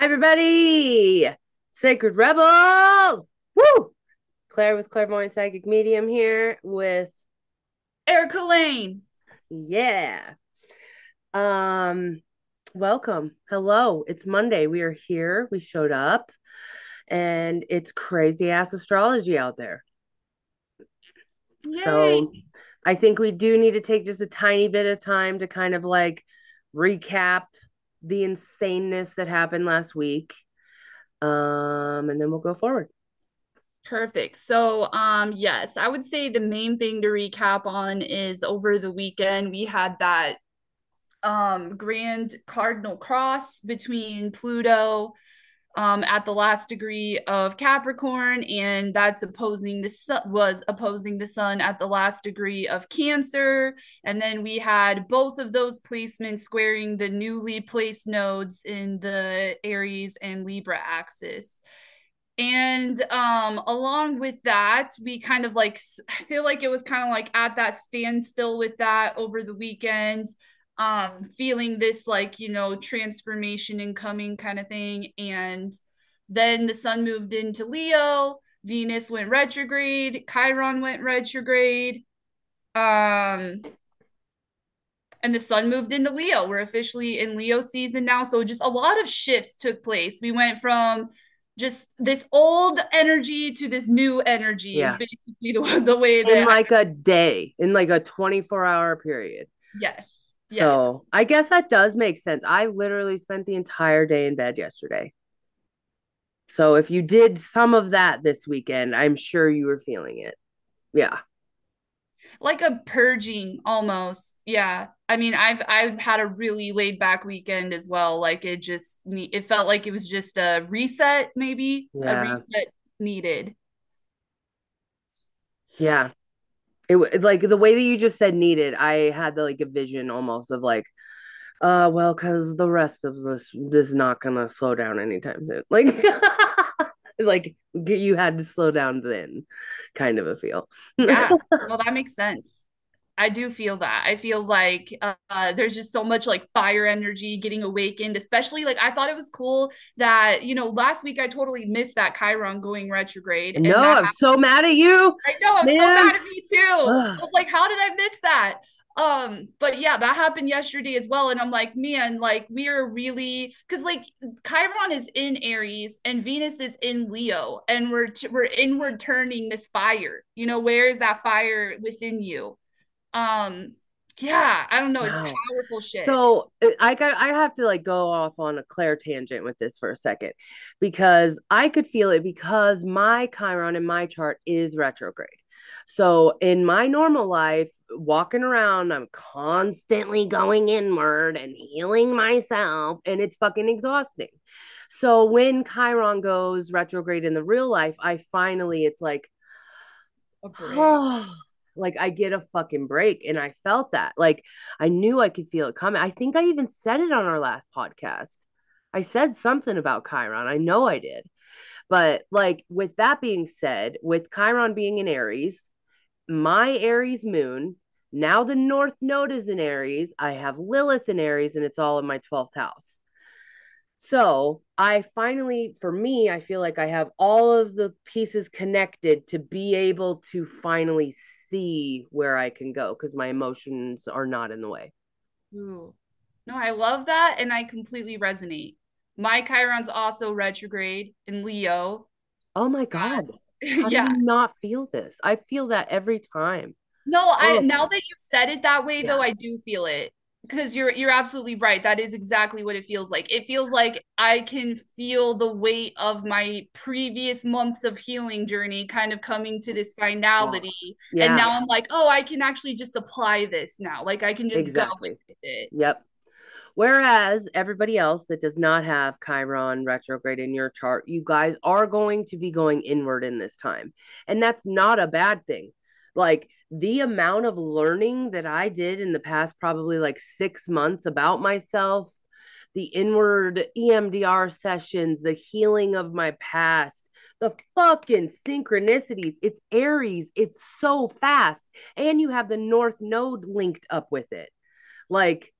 Hi, everybody. Sacred Rebels. Woo! Claire with Clairvoyant Psychic Medium here with Erika Lane. Yeah. Um, welcome. Hello. It's Monday. We are here. We showed up and it's crazy ass astrology out there. Yay. So I think we do need to take just a tiny bit of time to kind of like recap the insaneness that happened last week. Um, and then we'll go forward. Perfect. So, um, yes, I would say the main thing to recap on is over the weekend we had that um grand cardinal cross between Pluto um at the last degree of Capricorn and that's opposing the sun was opposing the sun at the last degree of Cancer. And then we had both of those placements squaring the newly placed nodes in the Aries and Libra axis. And um along with that we kind of like i feel like it was kind of like at that standstill with that over the weekend um feeling this like you know transformation incoming kind of thing. And then the sun moved into leo venus went retrograde chiron went retrograde um and the sun moved into leo. We're officially in leo season now. So just a lot of shifts took place. We went from just this old energy to this new energy Yeah. is basically the, the way that In like a day, in like a 24 hour period. yes yes So I guess that does make sense. I literally spent the entire day in bed yesterday. So if you did some of that this weekend, I'm sure you were feeling it. Yeah. like a purging almost yeah i mean i've i've had a really laid back weekend as well like it just it felt like it was just a reset maybe Yeah. a reset needed Yeah. It like the way that you just said needed, I had the like a vision almost of like, uh, well, because the rest of this this is not gonna slow down anytime soon. Like, like you had to slow down then, kind of a feel. yeah well that makes sense i do feel that i feel like uh, there's just so much like fire energy getting awakened especially like i thought it was cool that you know last week i totally missed that chiron going retrograde No, I'm so mad at you. I know, I'm so mad at me too. I was like, how did I miss that? Um, but yeah, that happened yesterday as well. And I'm like, man, like we are really because like Chiron is in Aries and Venus is in Leo, and we're t- we're inward turning this fire. You know, where is that fire within you? Um, yeah, I don't know. It's Wow. powerful shit. So uh, I got I have to like go off on a Claire tangent with this for a second because I could feel it because my Chiron in my chart is retrograde. So in my normal life, walking around, I'm constantly going inward and healing myself, and it's fucking exhausting. So when Chiron goes retrograde in the real life, I finally it's like A oh, like I get a fucking break. And I felt that. Like I knew I could feel it coming. I think I even said it on our last podcast. I said something about Chiron. I know I did. But like with that being said, with Chiron being in Aries, my Aries moon, now the North Node is in Aries. I have Lilith in Aries, and it's all in my 12th house. So I finally, for me, I feel like I have all of the pieces connected to be able to finally see where I can go because my emotions are not in the way. Ooh. No, I love that, and I completely resonate. My Chiron's also retrograde in Leo. Oh my God. Yeah. do not feel this? I feel that every time. No, I Oh. now that you said it that way though, I do feel it. Because you're you're absolutely right. That is exactly what it feels like. It feels like I can feel the weight of my previous months of healing journey kind of coming to this finality. Yeah. And now I'm like, oh, I can actually just apply this now. Like I can just Exactly. go with it. Yep. Whereas everybody else that does not have Chiron retrograde in your chart, you guys are going to be going inward in this time. And that's not a bad thing. Like the amount of learning that I did in the past, probably like six months about myself, the inward EMDR sessions, the healing of my past, the fucking synchronicities. It's Aries. It's so fast. And you have the North Node linked up with it. Like,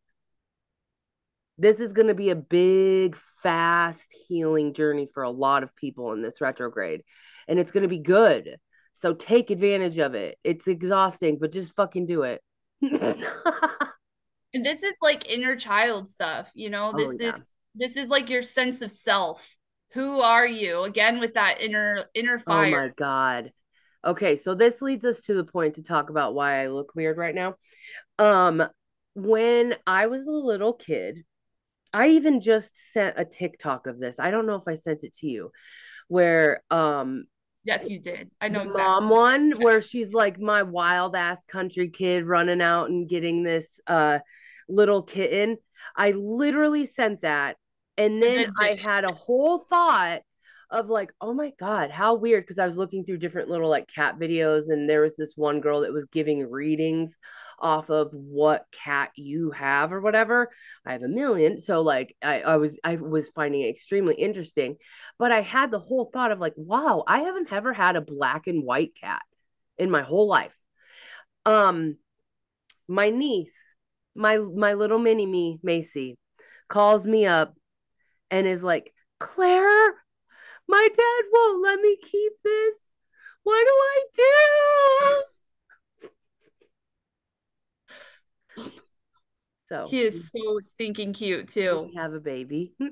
this is going to be a big, fast healing journey for a lot of people in this retrograde, and it's going to be good. So take advantage of it. It's exhausting, but just fucking do it. and this is like inner child stuff, you know. This oh, yeah. is this is like your sense of self. Who are you? Again with that inner inner fire. Oh my god. Okay, so this leads us to the point to talk about why I look weird right now. Um when I was a little kid, I even just sent a TikTok of this. I don't know if I sent it to you where um Yes, you did. I know exactly. Mom one where she's like my wild ass country kid running out and getting this uh little kitten. I literally sent that and then I had a whole thought of like, oh my God, how weird. Cause I was looking through different little like cat videos, and there was this one girl that was giving readings off of what cat you have or whatever. I have a million. So like I, I was I was finding it extremely interesting. But I had the whole thought of like, wow, I haven't ever had a black and white cat in my whole life. Um my niece, my my little mini me, Macy, calls me up and is like, Claire, my dad won't let me keep this. What do I do? So he is so stinking cute too. We have a baby.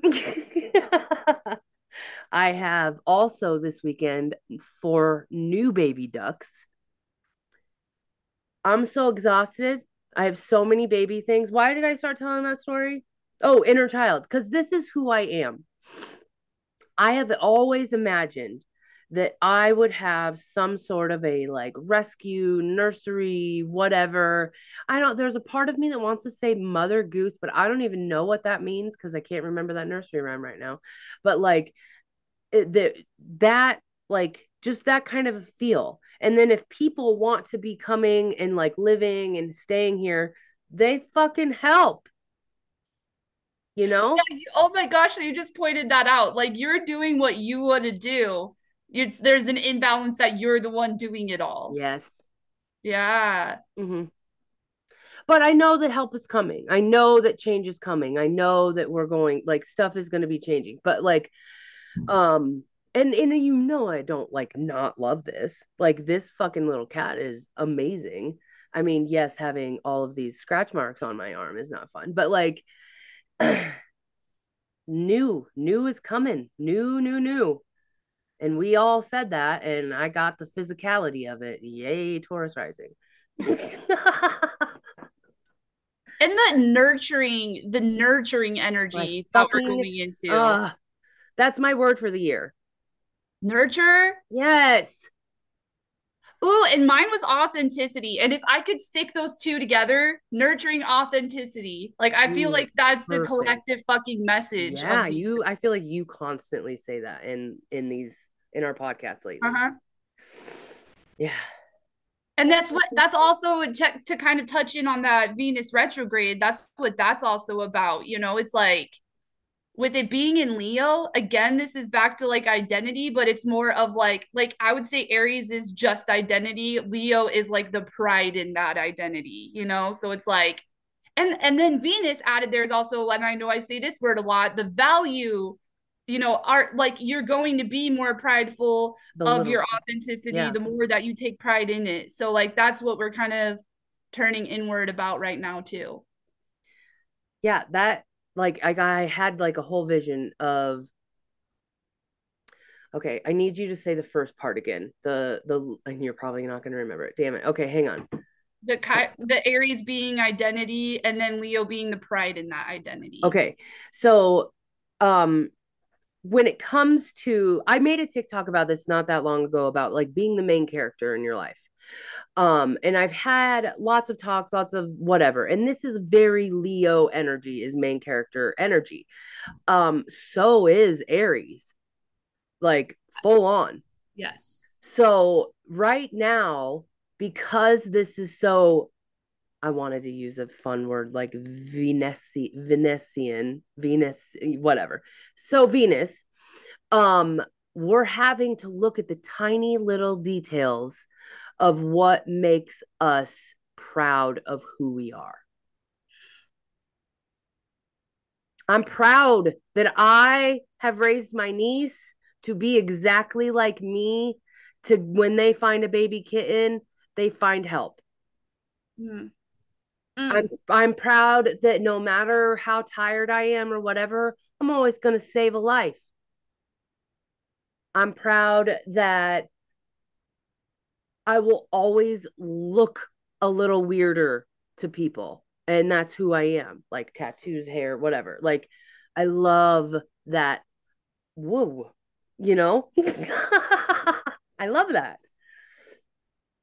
I have also this weekend four new baby ducks. I'm so exhausted. I have so many baby things. Why did I start telling that story? Oh, inner child, because this is who I am. I have always imagined that I would have some sort of a like rescue, nursery, whatever. I don't, there's a part of me that wants to say Mother Goose, but I don't even know what that means because I can't remember that nursery rhyme right now. But like the, that, like, just that kind of a feel. And then if people want to be coming and like living and staying here, they fucking help you know yeah, oh my gosh you just pointed that out like you're doing what you want to do it's there's an imbalance that you're the one doing it all. Yes. Yeah. Mm-hmm. But I know that help is coming. I know that change is coming. I know that we're going like stuff is going to be changing. But like, um, and and you know I don't like not love this. Like this fucking little cat is amazing. I mean, yes, having all of these scratch marks on my arm is not fun, but like new, new is coming. New, new, new and we all said that and i got the physicality of it yay taurus rising and the nurturing the nurturing energy like that we're going into uh, that's my word for the year nurture yes Ooh, and mine was authenticity. And if I could stick those two together, nurturing authenticity, like I feel Ooh, like that's perfect. the collective fucking message. Yeah, you I feel like you constantly say that in in these in our podcast lately. Uh-huh. Yeah. And that's what that's also check to kind of touch in on that Venus retrograde. That's what that's also about. You know, it's like with it being in Leo, again, this is back to like identity, but it's more of like like I would say Aries is just identity. Leo is like the pride in that identity, you know? So it's like and and then Venus added there's also and I know I say this word a lot, the value you know are like you're going to be more prideful the of little, your authenticity yeah. the more that you take pride in it. So like that's what we're kind of turning inward about right now too. Yeah that like i, I had like a whole vision of okay i need you to say the first part again. The the and you're probably not going to remember it. Damn it. Okay hang on. The the aries being identity and then leo being the pride in that identity. Okay so um when it comes to I made a TikTok about this not that long ago about like being the main character in your life. Um and I've had lots of talks, lots of whatever. And this is very Leo energy is main character energy. Um so is Aries. Like full on. Yes. So right now because this is so I wanted to use a fun word like Venesi- Venetian, Venus, whatever. So Venus, um, we're having to look at the tiny little details of what makes us proud of who we are. I'm proud that I have raised my niece to be exactly like me to when they find a baby kitten, they find help. Mm. Mm. I'm I'm proud that no matter how tired I am or whatever, I'm always going to save a life. I'm proud that I will always look a little weirder to people and that's who I am, like tattoos, hair, whatever. Like I love that whoa, you know? I love that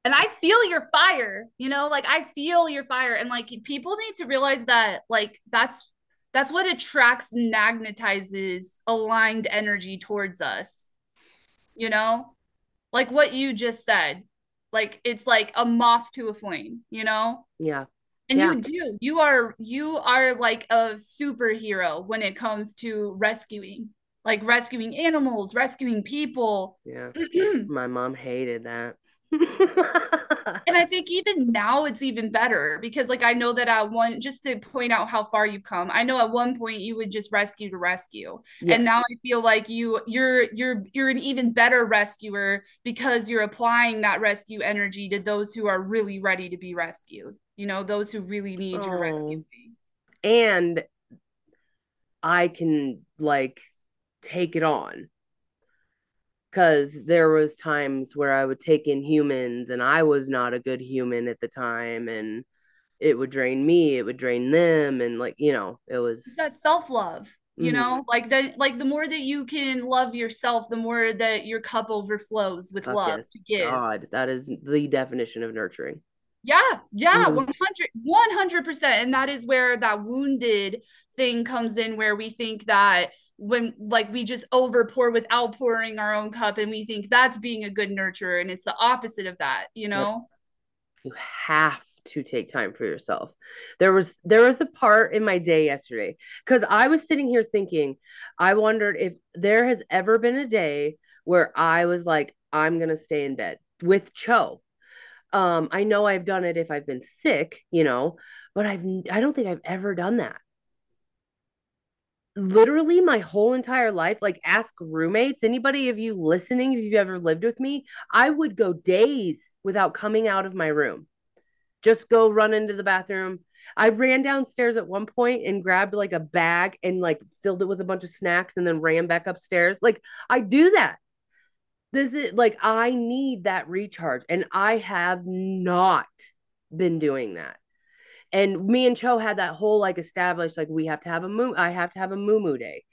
and I feel your fire, you know, like I feel your fire. And like people need to realize that like that's that's what attracts magnetizes aligned energy towards us. You know? Like what you just said. Like it's like a moth to a flame, you know? Yeah. And yeah. you do. You are you are like a superhero when it comes to rescuing. Like rescuing animals, rescuing people. Yeah. My mom hated that and I think even now it's even better because like I know that at one just to point out how far you've come. I know at one point you would just rescue to rescue. Yes. And now I feel like you you're you're you're an even better rescuer because you're applying that rescue energy to those who are really ready to be rescued. You know, those who really need oh. your rescuing. And I can like take it on because there was times where I would take in humans and I was not a good human at the time and it would drain me, it would drain them and like, you know, it was it's that self-love. You mm-hmm. know, like the like the more that you can love yourself, the more that your cup overflows with Fuck love yes. to give. God, that is the definition of nurturing. Yeah, yeah, mm-hmm. 100 100%. And that is where that wounded thing comes in where we think that when like we just over pour without pouring our own cup and we think that's being a good nurturer and it's the opposite of that you know you have to take time for yourself there was there was a part in my day yesterday because i was sitting here thinking i wondered if there has ever been a day where i was like i'm gonna stay in bed with cho um i know i've done it if i've been sick you know but i've i don't think i've ever done that literally my whole entire life, like ask roommates, anybody of you listening, if you've ever lived with me, I would go days without coming out of my room. Just go run into the bathroom. I ran downstairs at one point and grabbed like a bag and like filled it with a bunch of snacks and then ran back upstairs. Like I do that. This is like I need that recharge and I have not been doing that and me and Cho had that whole like established like we have to have a moo I have to have a moo moo day.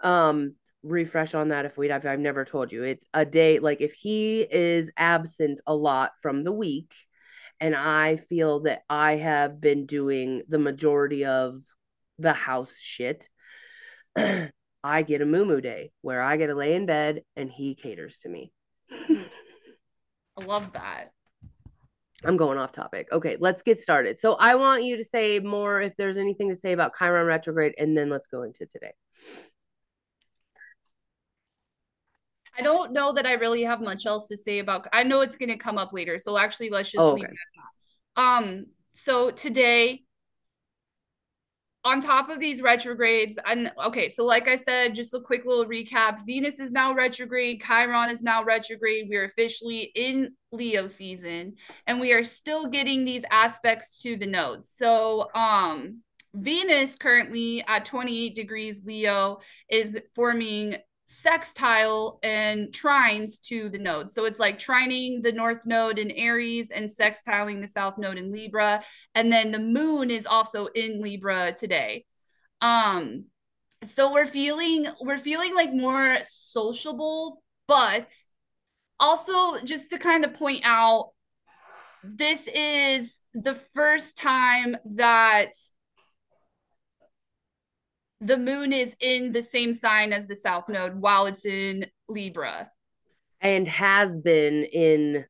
Um refresh on that if we have I've never told you. It's a day like if he is absent a lot from the week and I feel that I have been doing the majority of the house shit. I get a moo moo day where I get to lay in bed and he caters to me. I love that. I'm going off topic. Okay, let's get started. So I want you to say more if there's anything to say about Chiron retrograde, and then let's go into today. I don't know that I really have much else to say about. I know it's going to come up later, so actually, let's just oh, okay. leave that. Um. So today, on top of these retrogrades, and okay, so like I said, just a quick little recap Venus is now retrograde, Chiron is now retrograde. We're officially in Leo season, and we are still getting these aspects to the nodes. So, um, Venus currently at 28 degrees Leo is forming sextile and trines to the node. So it's like trining the north node in Aries and sextiling the south node in Libra. And then the moon is also in Libra today. Um so we're feeling we're feeling like more sociable, but also just to kind of point out this is the first time that the moon is in the same sign as the south node while it's in Libra. And has been in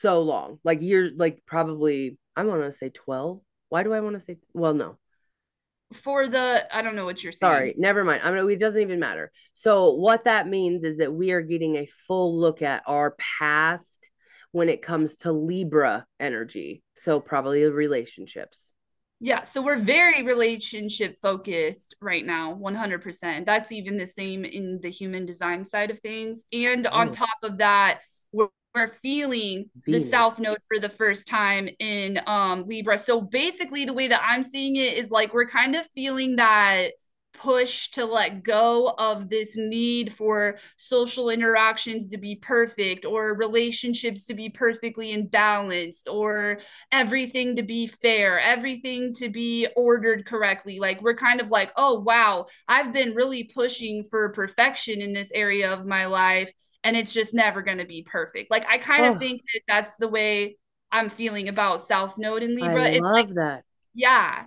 so long. Like years like probably I want to say 12. Why do I want to say well no. For the I don't know what you're saying. Sorry, never mind. I mean it doesn't even matter. So what that means is that we are getting a full look at our past when it comes to Libra energy. So probably relationships Yeah, so we're very relationship focused right now, 100%. That's even the same in the human design side of things. And on Oh, top of that, we're, we're feeling the south node for the first time in um Libra. So basically the way that I'm seeing it is like we're kind of feeling that push to let go of this need for social interactions to be perfect or relationships to be perfectly imbalanced or everything to be fair, everything to be ordered correctly. Like we're kind of like, oh, wow, I've been really pushing for perfection in this area of my life, and it's just never going to be perfect. Like I kind of Oh, think that that's the way I'm feeling about South Node in I Libra. It's like, love that. yeah.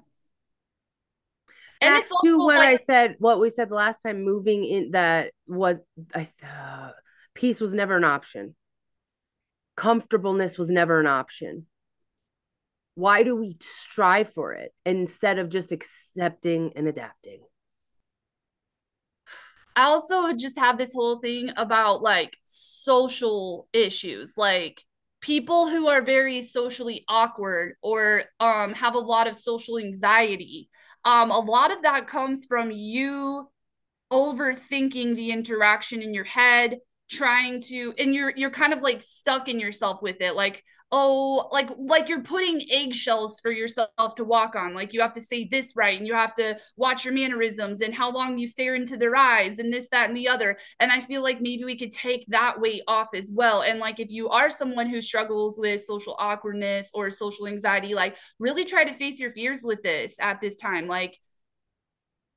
And Back it's to what like, I said, what we said the last time, moving in that was I uh, peace was never an option. Comfortableness was never an option. Why do we strive for it instead of just accepting and adapting? I also just have this whole thing about like social issues, like people who are very socially awkward or um have a lot of social anxiety. Um, a lot of that comes from you overthinking the interaction in your head trying to and you're you're kind of like stuck in yourself with it. Like oh like like you're putting eggshells for yourself to walk on. Like you have to say this right and you have to watch your mannerisms and how long you stare into their eyes and this that and the other. And i feel like maybe we could take that weight off as well. And like if you are someone who struggles with social awkwardness or social anxiety like really try to face your fears with this at this time. Like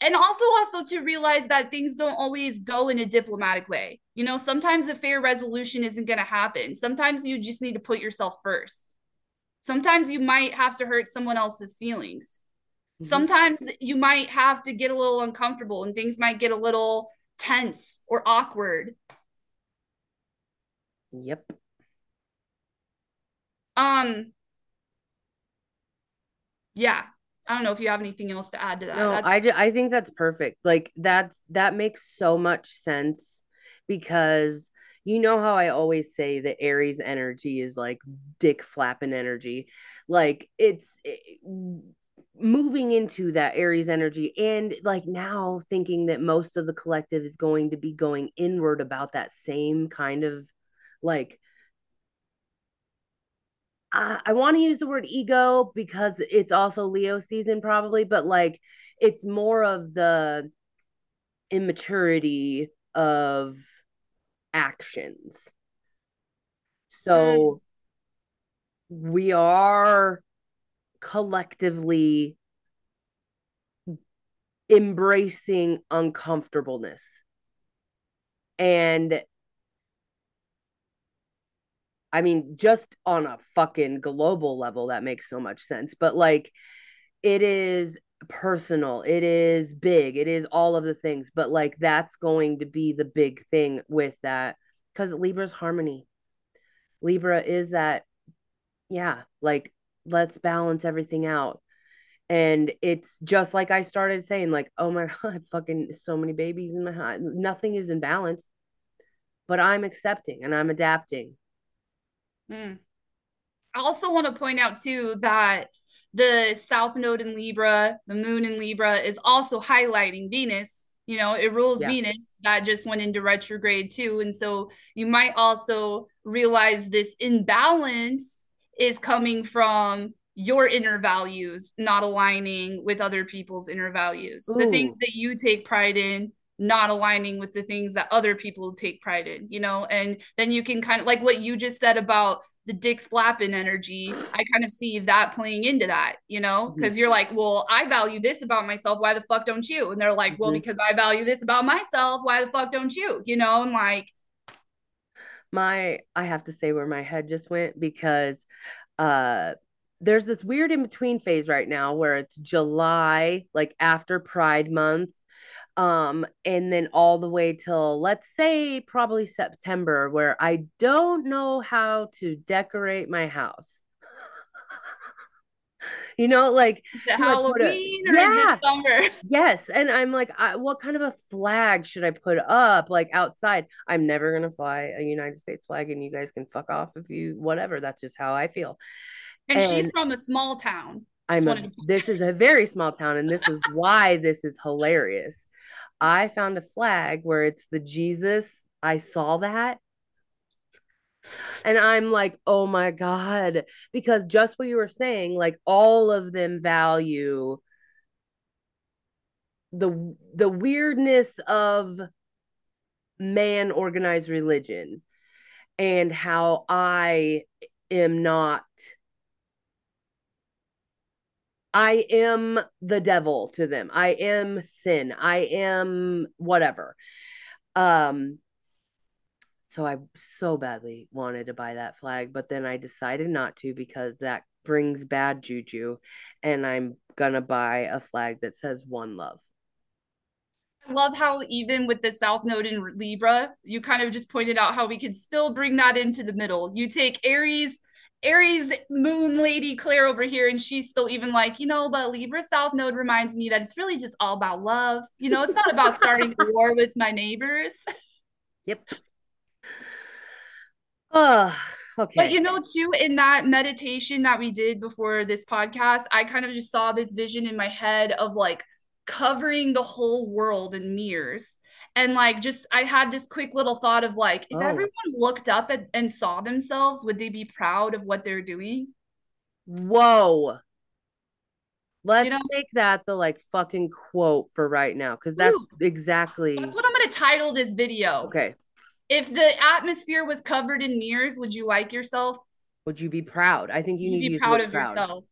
and also also to realize that things don't always go in a diplomatic way. You know sometimes a fair resolution isn't going to happen. Sometimes you just need to put yourself first. Sometimes you might have to hurt someone else's feelings. Mhm. sometimes you might have to get a little uncomfortable and things might get a little tense or awkward. Yep. um yeah i don't know if you have anything else to add to that No, that's I ju- I think that's perfect. Like that's that makes so much sense because you know how I always say that Aries energy is like dick flapping energy. Like it's it, moving into that Aries energy and like now thinking that most of the collective is going to be going inward about that same kind of like I, I want to use the word ego because it's also Leo season, probably, but like it's more of the immaturity of actions. So we are collectively embracing uncomfortableness. And I mean, just on a fucking global level, that makes so much sense. But like, it is personal it is big it is all of the things but like that's going to be the big thing with that because libra's harmony libra is that yeah like let's balance everything out and it's just like i started saying like oh my god fucking so many babies in my heart nothing is in balance but i'm accepting and i'm adapting mm. I also want to point out too that the South Node in Libra, the Moon in Libra, is also highlighting Venus. You know, it rules yeah Venus that just went into retrograde too. And so you might also realize this imbalance is coming from your inner values not aligning with other people's inner values. The things that you take pride in not aligning with the things that other people take pride in, you know? And then you can kind of like what you just said about the dick flapping energy, I kind of see that playing into that, you know, mm-hmm. because you're like, well, I value this about myself. Why the fuck don't you? And they're like, well, Mm-hmm. because I value this about myself. Why the fuck don't you? You know, and like, my i have to say where my head just went because uh there's this weird in between phase right now where it's July, like after Pride Month, um, and then all the way till let's say probably September, where I don't know how to decorate my house. You know, like is it do a Halloween it yeah, summer? yes, and I'm like, I, what kind of a flag should I put up like outside? I'm never gonna fly a United States flag, and you guys can fuck off if you whatever. That's just how I feel. and she's from a small town. I'm a, this is a very small town, and this is why this is hilarious. I found a flag where it's the Jesus. I saw that. And I'm like, oh my God. Because just what you were saying, like all of them value the the weirdness of man organized religion and how I am not I am the devil to them. I am sin. I am whatever. Um so I so badly wanted to buy that flag, but then I decided not to because that brings bad juju and I'm going to buy a flag that says one love. I love how even with the South Node in Libra, you kind of just pointed out how we could still bring that into the middle. You take Aries Aries moon lady Claire over here, and she's still even like, you know, but Libra South Node reminds me that it's really just all about love. You know, it's not about starting a war with my neighbors. Yep. Oh, okay. But you know, too, in that meditation that we did before this podcast, I kind of just saw this vision in my head of like covering the whole world in mirrors and like just i had this quick little thought of like if oh. everyone looked up at, and saw themselves would they be proud of what they're doing? Whoa. Let's you know, make that the like fucking quote for right now because that's Ooh, exactly that's what i'm gonna title this video. Okay. If the atmosphere was covered in mirrors would you like yourself? Would you be proud? I think you You'd need to be proud of proud. yourself.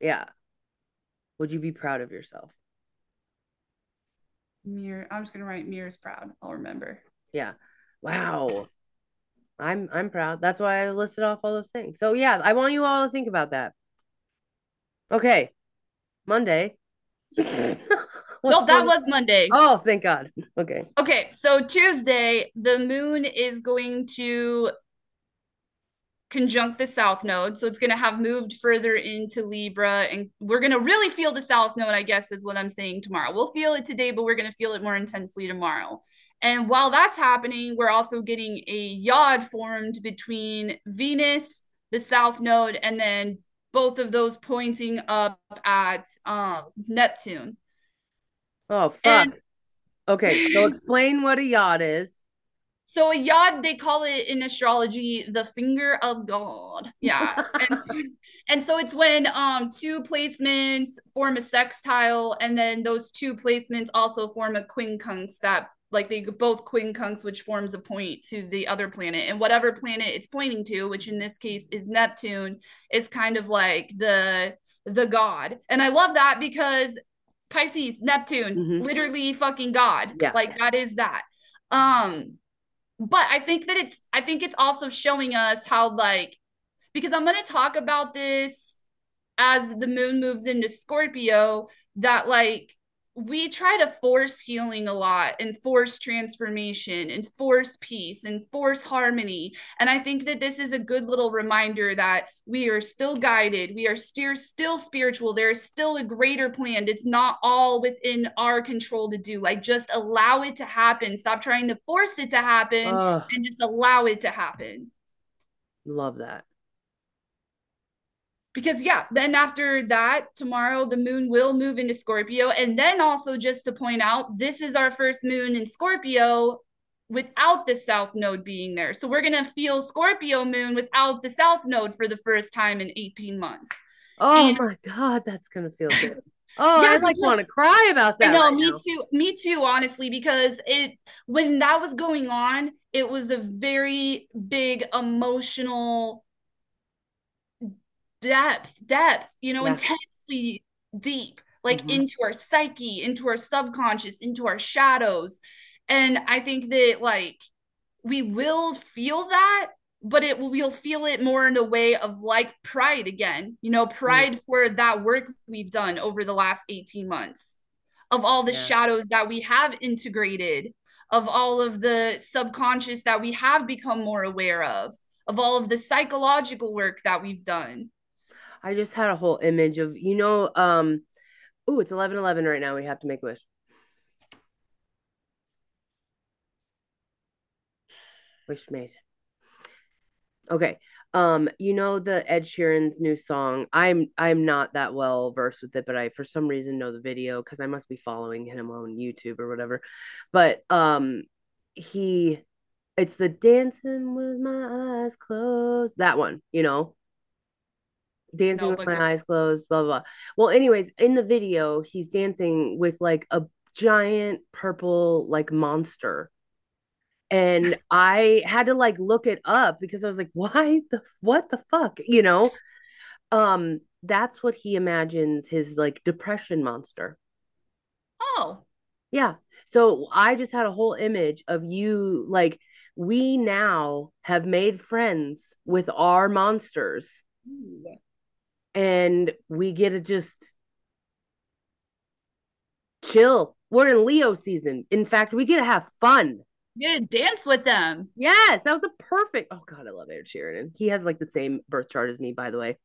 Yeah. Would you be proud of yourself Mirror. I'm just gonna write mirrors proud. I'll remember. Yeah. Wow. I'm I'm proud. That's why I listed off all those things. So yeah, I want you all to think about that. Okay. Monday. well, that was Monday. Oh, thank God. Okay. Okay, so Tuesday, the moon is going to conjunct the south node. So it's going to have moved further into Libra. And we're going to really feel the south node, I guess, is what I'm saying tomorrow. We'll feel it today, but we're going to feel it more intensely tomorrow. And while that's happening, we're also getting a yod formed between Venus, the south node, and then both of those pointing up at um, Neptune. Oh, fuck. And- okay, so explain what a yod is. So a yod, they call it in astrology the finger of God. Yeah. and, and so it's when um two placements form a sextile, and then those two placements also form a quincunx that like they both quincunx, which forms a point to the other planet. And whatever planet it's pointing to, which in this case is Neptune, is kind of like the the god. And I love that because Pisces, Neptune, mm-hmm. literally fucking God. Yeah. Like that is that. Um but I think that it's I think it's also showing us how like because I'm going to talk about this as the moon moves into Scorpio that like we try to force healing a lot and force transformation and force peace and force harmony. And I think that this is a good little reminder that we are still guided. We are still still spiritual. There is still a greater plan. It's not all within our control to do. Like just allow it to happen. Stop trying to force it to happen and just allow it to happen. Love that because yeah then after that tomorrow the moon will move into scorpio and then also just to point out this is our first moon in scorpio without the south node being there so we're going to feel scorpio moon without the south node for the first time in 18 months oh and- my god that's going to feel good Oh, yeah, I like want to cry about that. Know, right me now. too. Me too, honestly, because it when that was going on, it was a very big emotional depth, depth, you know, yeah. intensely deep, like mm-hmm. into our psyche, into our subconscious, into our shadows. And I think that like we will feel that, but it we'll feel it more in a way of like pride again, you know, pride mm. for that work we've done over the last 18 months of all the yeah. shadows that we have integrated, of all of the subconscious that we have become more aware of, of all of the psychological work that we've done. I just had a whole image of you know um oh it's 11 11 right now we have to make a wish wish made okay Um, you know the Ed Sheeran's new song. I'm I'm not that well versed with it, but I for some reason know the video because I must be following him on YouTube or whatever. But um he it's the dancing with my eyes closed. That one, you know. Dancing No, with my eyes closed, blah blah. blah. Well, anyways, in the video, he's dancing with like a giant purple like monster and I had to like look it up because I was like, why the what the fuck, you know? Um, that's what he imagines his like depression monster. oh, Yeah. So I just had a whole image of you like we now have made friends with our monsters Ooh. And we get to just chill. We're in Leo season. In fact, we get to have fun. you gotta dance with them. Yes, that was a perfect. Oh God, I love Ed Sheeran. He has like the same birth chart as me, by the way.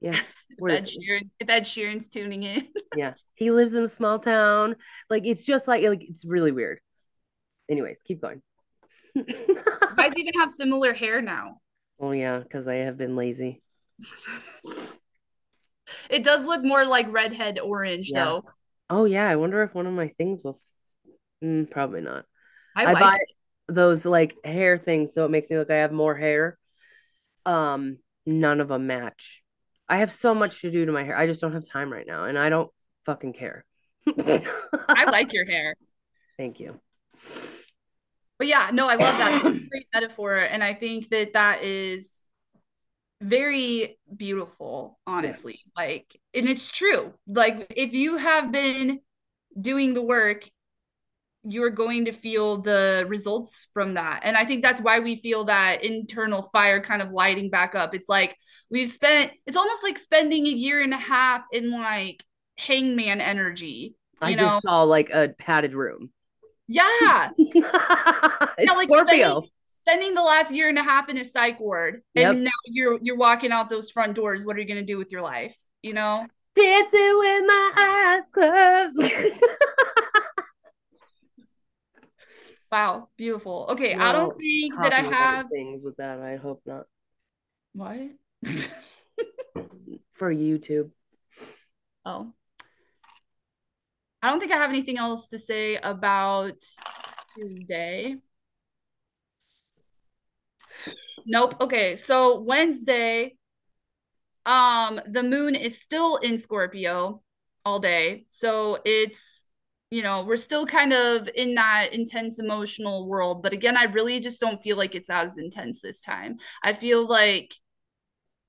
Yeah, we're Ed. Sheeran, if Ed Sheeran's tuning in, yeah. He lives in a small town. Like it's just like like it's really weird. Anyways, keep going. you guys even have similar hair now. Oh yeah, because I have been lazy. It does look more like redhead orange Yeah. though. Oh yeah, I wonder if one of my things will. Mm, probably not. I, I like buy it. those like hair things, so it makes me look like I have more hair. Um, none of them match. I have so much to do to my hair. I just don't have time right now, and I don't fucking care. I like your hair. Thank you. But yeah, no, I love that. It's a great metaphor. And I think that that is very beautiful, honestly. Like, and it's true. Like, if you have been doing the work, you're going to feel the results from that. And I think that's why we feel that internal fire kind of lighting back up. It's like we've spent, it's almost like spending a year and a half in like hangman energy. I You just know? saw like a padded room. Yeah. it's Yeah, like Scorpio. spending, spending the last year and a half in a psych ward, Yep. and now you're you're walking out those front doors. What are you gonna do with your life? You know? Dancing with my eyes closed. Wow, beautiful. Okay, I don't think that I have things with that. I hope not what. for YouTube. oh, I don't think I have anything else to say about Tuesday. Nope. Okay, so Wednesday, um, the moon is still in Scorpio all day. So it's, you know, we're still kind of in that intense emotional world. But again, I really just don't feel like it's as intense this time. I feel like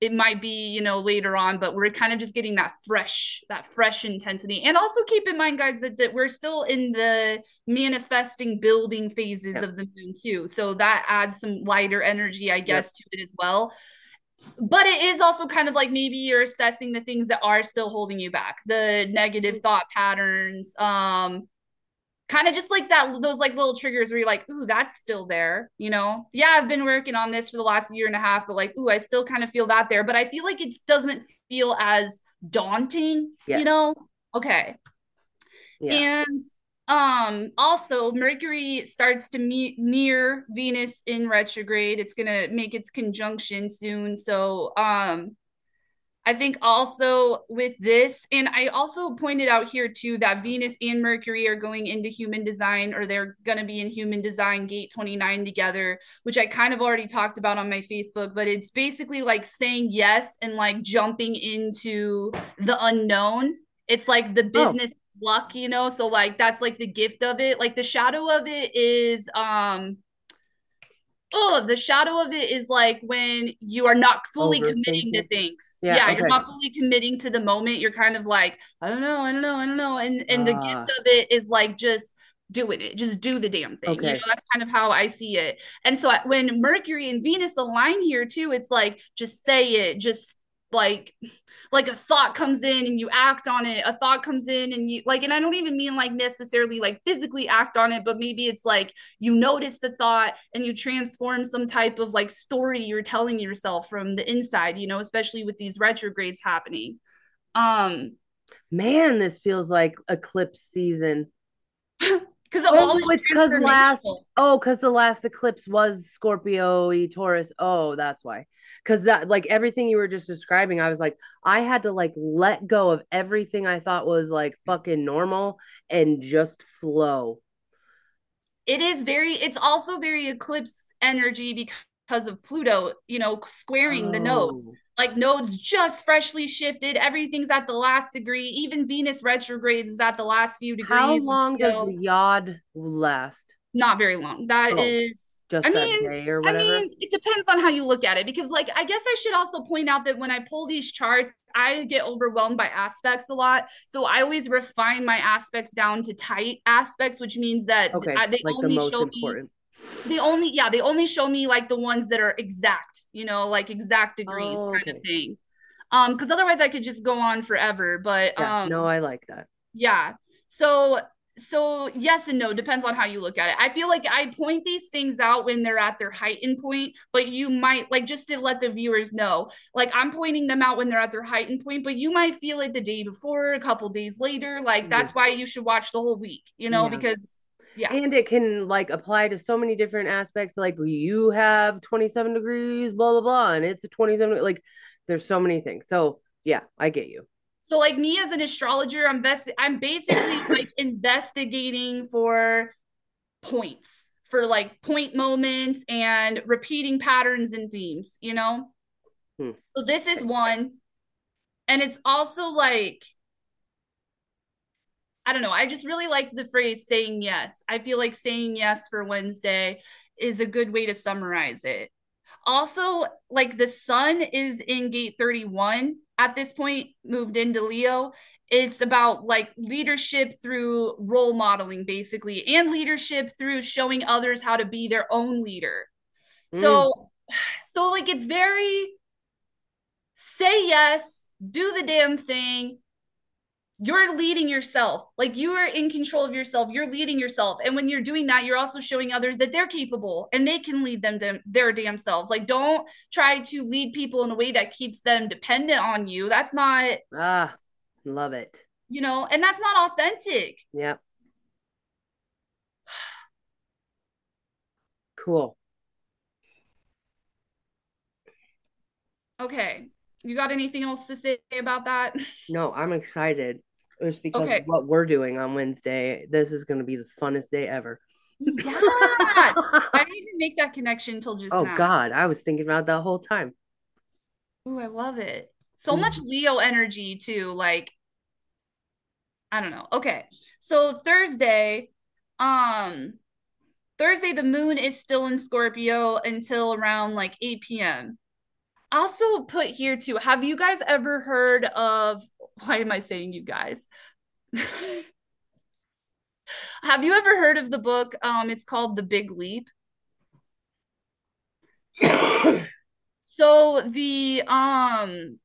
it might be, you know, later on, but we're kind of just getting that fresh, that fresh intensity. And also keep in mind, guys, that, that we're still in the manifesting building phases Yep. of the moon too. So that adds some lighter energy, I guess, to it as well. But it is also kind of like maybe you're assessing the things that are still holding you back, the negative thought patterns, um, kind of just like that those like little triggers where you're like ooh that's still there you know yeah i've been working on this for the last year and a half but like ooh i still kind of feel that there but i feel like it doesn't feel as daunting Yes. you know okay Yeah. and um also Mercury starts to meet near Venus in retrograde. It's going to make its conjunction soon. So um I think also with this and I also pointed out here too that Venus and Mercury are going into human design or they're going to be in human design gate 29 together, which I kind of already talked about on my Facebook, but it's basically like saying yes and like jumping into the unknown. It's like the business luck, you know? So like that's like the gift of it. Like the shadow of it is um oh, the shadow of it is like when you are not fully committing to things. Yeah, Yeah, you're not fully committing to the moment. You're kind of like, I don't know, I don't know, I don't know. And and the Ah. gift of it is like just doing it. Just do the damn thing. You Okay. know, that's kind of how I see it. And so when Mercury and Venus align here too, it's like just say it, just like like a thought comes in and you act on it a thought comes in and you like and i don't even mean like necessarily like physically act on it but maybe it's like you notice the thought and you transform some type of like story you're telling yourself from the inside you know especially with these retrogrades happening um Man, this feels like eclipse season. because oh, it's because last oh, because the last eclipse was Scorpio Taurus. Oh, that's why. Because that like everything you were just describing, I was like, I had to like let go of everything I thought was like fucking normal and just flow. It is very. It's also very eclipse energy because of Pluto. You know, squaring oh. the nodes like nodes just freshly shifted. Everything's at the last degree. Even Venus retrograde is at the last few degrees. How long does the yod last? Not very long. That oh, is, just I mean, I mean, it depends on how you look at it. Because, like, I guess I should also point out that when I pull these charts, I get overwhelmed by aspects a lot. So I always refine my aspects down to tight aspects, which means that okay, they like only the show important. me they only yeah they only show me like the ones that are exact you know like exact degrees oh, kind of thing. Um because otherwise i could just go on forever but yeah, um no i like that. yeah. So so yes and no depends on how you look at it. I feel like i point these things out when they're at their heightened point but you might like just to let the viewers know like i'm pointing them out when they're at their heightened point but you might feel it the day before a couple days later like that's why you should watch the whole week you know yeah. because yeah. And it can like apply to so many different aspects. Like you have 27 degrees, blah, blah, blah. And it's a 27, like there's so many things. So yeah, I get you. So like me as an astrologer, I'm best I'm basically like investigating for points, for like point moments and repeating patterns and themes, you know? Hmm. So this is one. And it's also like I don't know. I just really like the phrase saying yes. I feel like saying yes for Wednesday is a good way to summarize it. Also, like the sun is in gate 31 at this point, moved into Leo. It's about like leadership through role modeling, basically, and leadership through showing others how to be their own leader. Mm. So, so like it's very say yes, do the damn thing, you're leading yourself. Like you are in control of yourself. You're leading yourself. And when you're doing that, you're also showing others that they're capable and they can lead them to their damn selves. Like don't try to lead people in a way that keeps them dependent on you. That's not ah, love it. You know, and that's not authentic. Yep. Cool. Okay. You got anything else to say about that? No, I'm excited just because okay. what we're doing on Wednesday. This is going to be the funnest day ever. Yeah, I didn't even make that connection until just oh now. God, I was thinking about that whole time. Oh, I love it. So mm. much Leo energy too. Like, I don't know. Okay, so Thursday, um, Thursday the moon is still in Scorpio until around like 8 p.m. Also put here too. Have you guys ever heard of why am I saying you guys? Have you ever heard of the book? Um, it's called The Big Leap. so the um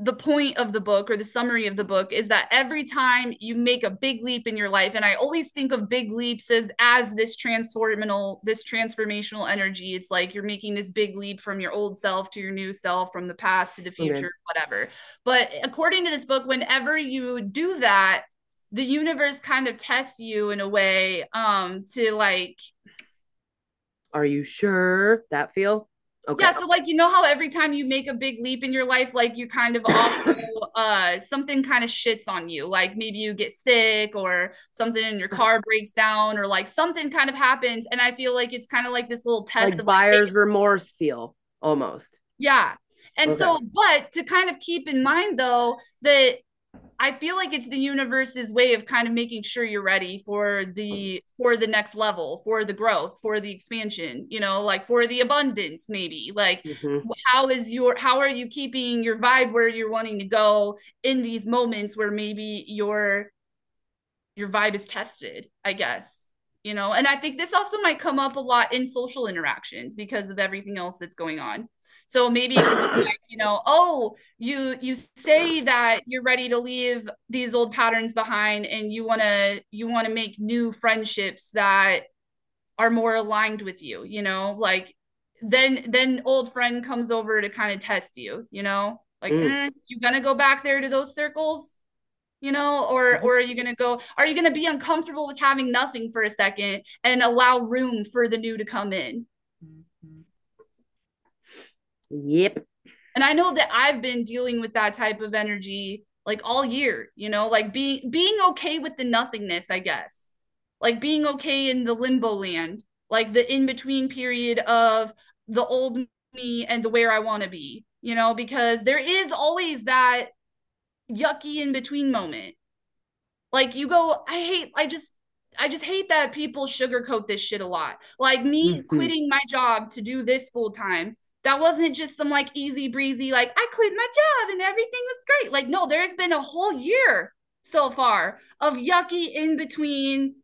the point of the book or the summary of the book is that every time you make a big leap in your life and i always think of big leaps as as this transformational this transformational energy. It's like you're making this big leap from your old self to your new self from the past to the future okay. whatever. But according to this book whenever you do that the universe kind of tests you in a way um to like are you sure that feel Okay. Yeah, so like you know how every time you make a big leap in your life, like you kind of also uh something kind of shits on you. Like maybe you get sick or something in your car breaks down or like something kind of happens. And I feel like it's kind of like this little test like of buyer's like, remorse feel almost. Yeah. And okay. so, but to kind of keep in mind though that I feel like it's the universe's way of kind of making sure you're ready for the for the next level, for the growth, for the expansion, you know, like for the abundance maybe. Like mm-hmm. how is your how are you keeping your vibe where you're wanting to go in these moments where maybe your your vibe is tested, I guess. You know, and I think this also might come up a lot in social interactions because of everything else that's going on. So maybe it could be like, you know, oh, you you say that you're ready to leave these old patterns behind and you want to you want to make new friendships that are more aligned with you, you know? Like then then old friend comes over to kind of test you, you know? Like, mm. eh, you gonna go back there to those circles? you know or mm-hmm. or are you going to go are you going to be uncomfortable with having nothing for a second and allow room for the new to come in yep and i know that i've been dealing with that type of energy like all year you know like being being okay with the nothingness i guess like being okay in the limbo land like the in between period of the old me and the where i want to be you know because there is always that yucky in between moment. Like you go, I hate, I just, I just hate that people sugarcoat this shit a lot. Like me mm-hmm. quitting my job to do this full time. That wasn't just some like easy breezy, like I quit my job and everything was great. Like, no, there's been a whole year so far of yucky in between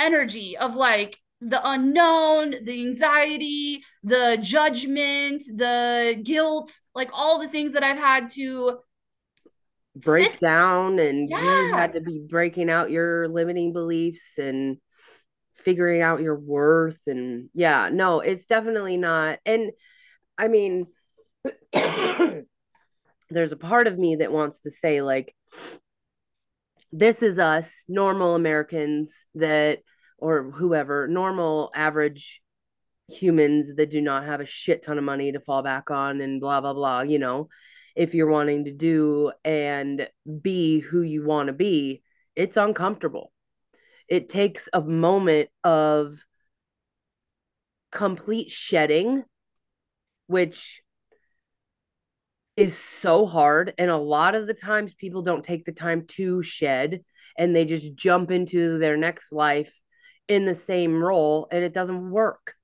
energy of like the unknown, the anxiety, the judgment, the guilt, like all the things that I've had to break Sit. down and yeah. you had to be breaking out your limiting beliefs and figuring out your worth and yeah no it's definitely not and i mean there's a part of me that wants to say like this is us normal americans that or whoever normal average humans that do not have a shit ton of money to fall back on and blah blah blah you know if you're wanting to do and be who you want to be, it's uncomfortable. It takes a moment of complete shedding, which is so hard. And a lot of the times, people don't take the time to shed and they just jump into their next life in the same role and it doesn't work.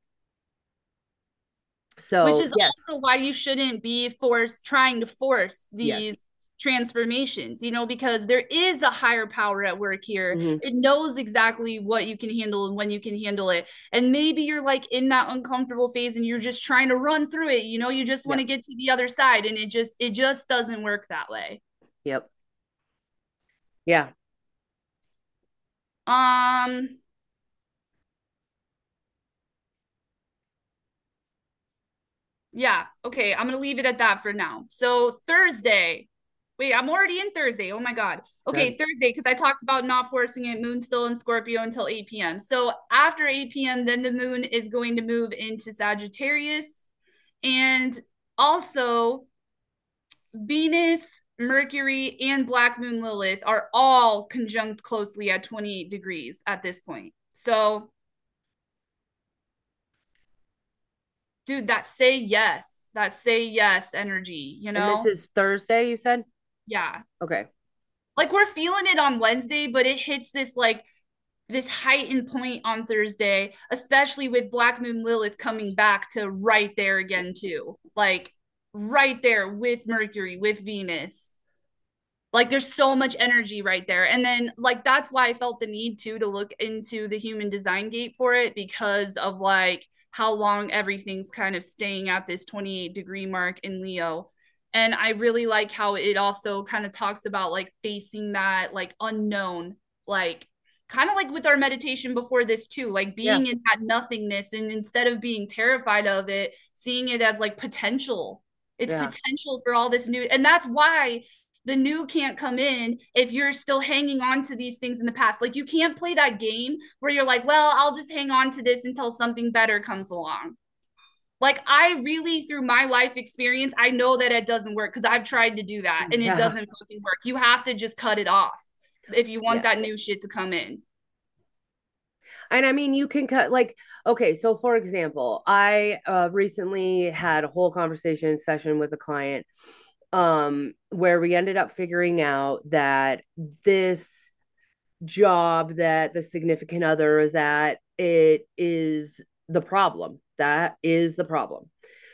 So, which is yes. also why you shouldn't be forced trying to force these yes. Transformations, you know, because there is a higher power at work here. Mm-hmm. It knows exactly what you can handle and when you can handle it. And maybe you're like in that uncomfortable phase and you're just trying to run through it, you know, you just want to get to the other side and it just it just doesn't work that way. Yep. Yeah. Um Yeah. Okay. I'm to leave it at that for now. So Thursday. Wait, I'm already in Thursday. Oh my God. Okay, Good. Thursday, because I talked about not forcing it. Moon still in Scorpio until 8 p.m. So after 8 p.m., then the moon is going to move into Sagittarius. And also, Venus, Mercury, and Black Moon Lilith are all conjunct closely at 28 degrees at this point. So dude, that say yes, that say yes energy, you know? And this is Thursday, you said? Yeah. Okay. Like we're feeling it on Wednesday, but it hits this like this heightened point on Thursday, especially with Black Moon Lilith coming back to right there again, too. Like right there with Mercury, with Venus. Like there's so much energy right there. And then like that's why I felt the need to to look into the human design gate for it because of like how long everything's kind of staying at this 28 degree mark in Leo. And I really like how it also kind of talks about like facing that like unknown, like kind of like with our meditation before this too, like being yeah. in that nothingness and instead of being terrified of it, seeing it as like potential. It's yeah. potential for all this new. And that's why the new can't come in if you're still hanging on to these things in the past. Like you can't play that game where you're like, well, I'll just hang on to this until something better comes along. Like I really through my life experience, I know that it doesn't work because I've tried to do that and yeah. it doesn't fucking work. You have to just cut it off if you want yeah. that new shit to come in. And I mean, you can cut like okay. So for example, I uh, recently had a whole conversation session with a client um where we ended up figuring out that this job that the significant other is at it is the problem that is the problem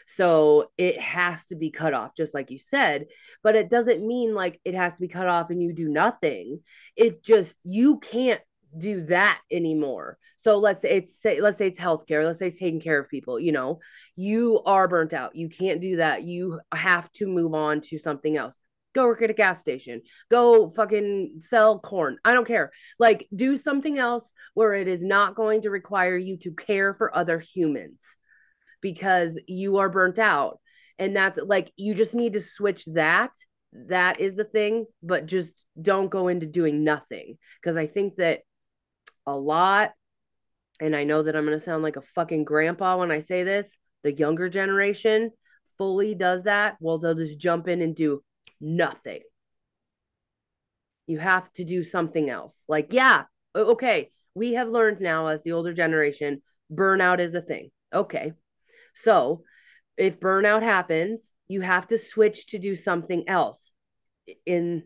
so it has to be cut off just like you said but it doesn't mean like it has to be cut off and you do nothing it just you can't do that anymore so let's say it's say let's say it's healthcare. Let's say it's taking care of people. You know, you are burnt out. You can't do that. You have to move on to something else. Go work at a gas station. Go fucking sell corn. I don't care. Like do something else where it is not going to require you to care for other humans because you are burnt out. And that's like you just need to switch that that is the thing, but just don't go into doing nothing. Because I think that a lot, and I know that I'm going to sound like a fucking grandpa when I say this, the younger generation fully does that. Well, they'll just jump in and do nothing. You have to do something else. Like, yeah, okay, we have learned now as the older generation, burnout is a thing. Okay. So if burnout happens, you have to switch to do something else in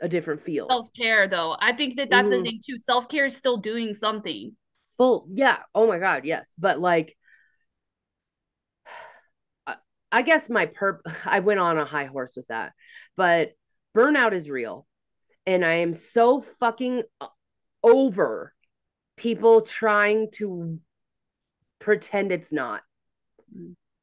a different field. Self care, though, I think that that's mm. the thing too. Self care is still doing something. Full, yeah. Oh my god, yes. But like, I guess my perp. I went on a high horse with that, but burnout is real, and I am so fucking uh, over people trying to pretend it's not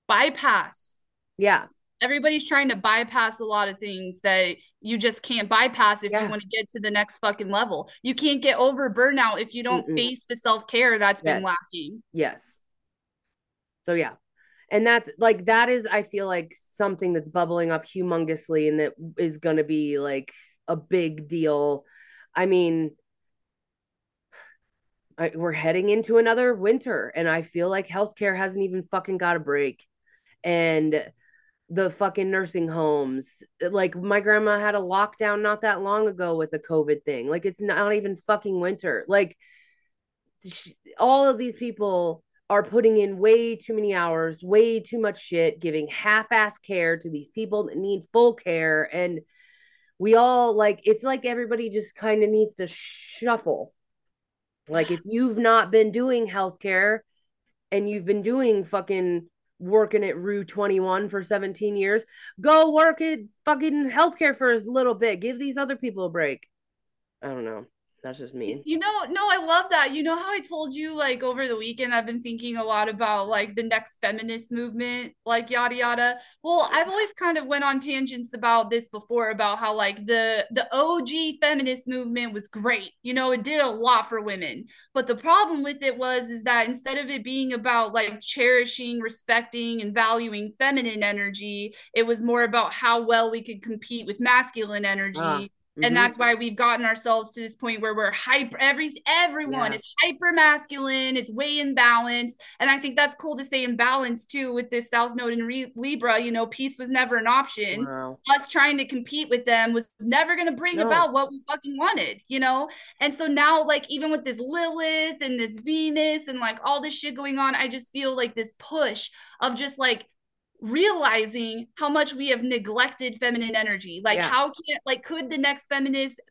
bypass. Yeah. Everybody's trying to bypass a lot of things that you just can't bypass if yeah. you want to get to the next fucking level. You can't get over burnout if you don't Mm-mm. face the self care that's yes. been lacking. Yes. So, yeah. And that's like, that is, I feel like something that's bubbling up humongously and that is going to be like a big deal. I mean, I, we're heading into another winter and I feel like healthcare hasn't even fucking got a break and the fucking nursing homes. Like my grandma had a lockdown not that long ago with the COVID thing. Like it's not even fucking winter. Like she, all of these people are putting in way too many hours, way too much shit, giving half-ass care to these people that need full care and we all like it's like everybody just kind of needs to shuffle. Like if you've not been doing healthcare and you've been doing fucking working at Rue 21 for 17 years. Go work at fucking healthcare for a little bit. Give these other people a break. I don't know. That's just me. You know, no, I love that. You know how I told you like over the weekend I've been thinking a lot about like the next feminist movement, like yada yada. Well, I've always kind of went on tangents about this before about how like the the OG feminist movement was great. You know, it did a lot for women. But the problem with it was is that instead of it being about like cherishing, respecting and valuing feminine energy, it was more about how well we could compete with masculine energy. Uh Mm-hmm. And that's why we've gotten ourselves to this point where we're hyper every everyone yeah. is hyper masculine, it's way in balance. And I think that's cool to say in balance too with this South Node and Re- Libra, you know, peace was never an option. Wow. Us trying to compete with them was never going to bring no. about what we fucking wanted, you know? And so now like even with this Lilith and this Venus and like all this shit going on, I just feel like this push of just like realizing how much we have neglected feminine energy. Like, yeah. how can like could the next feminist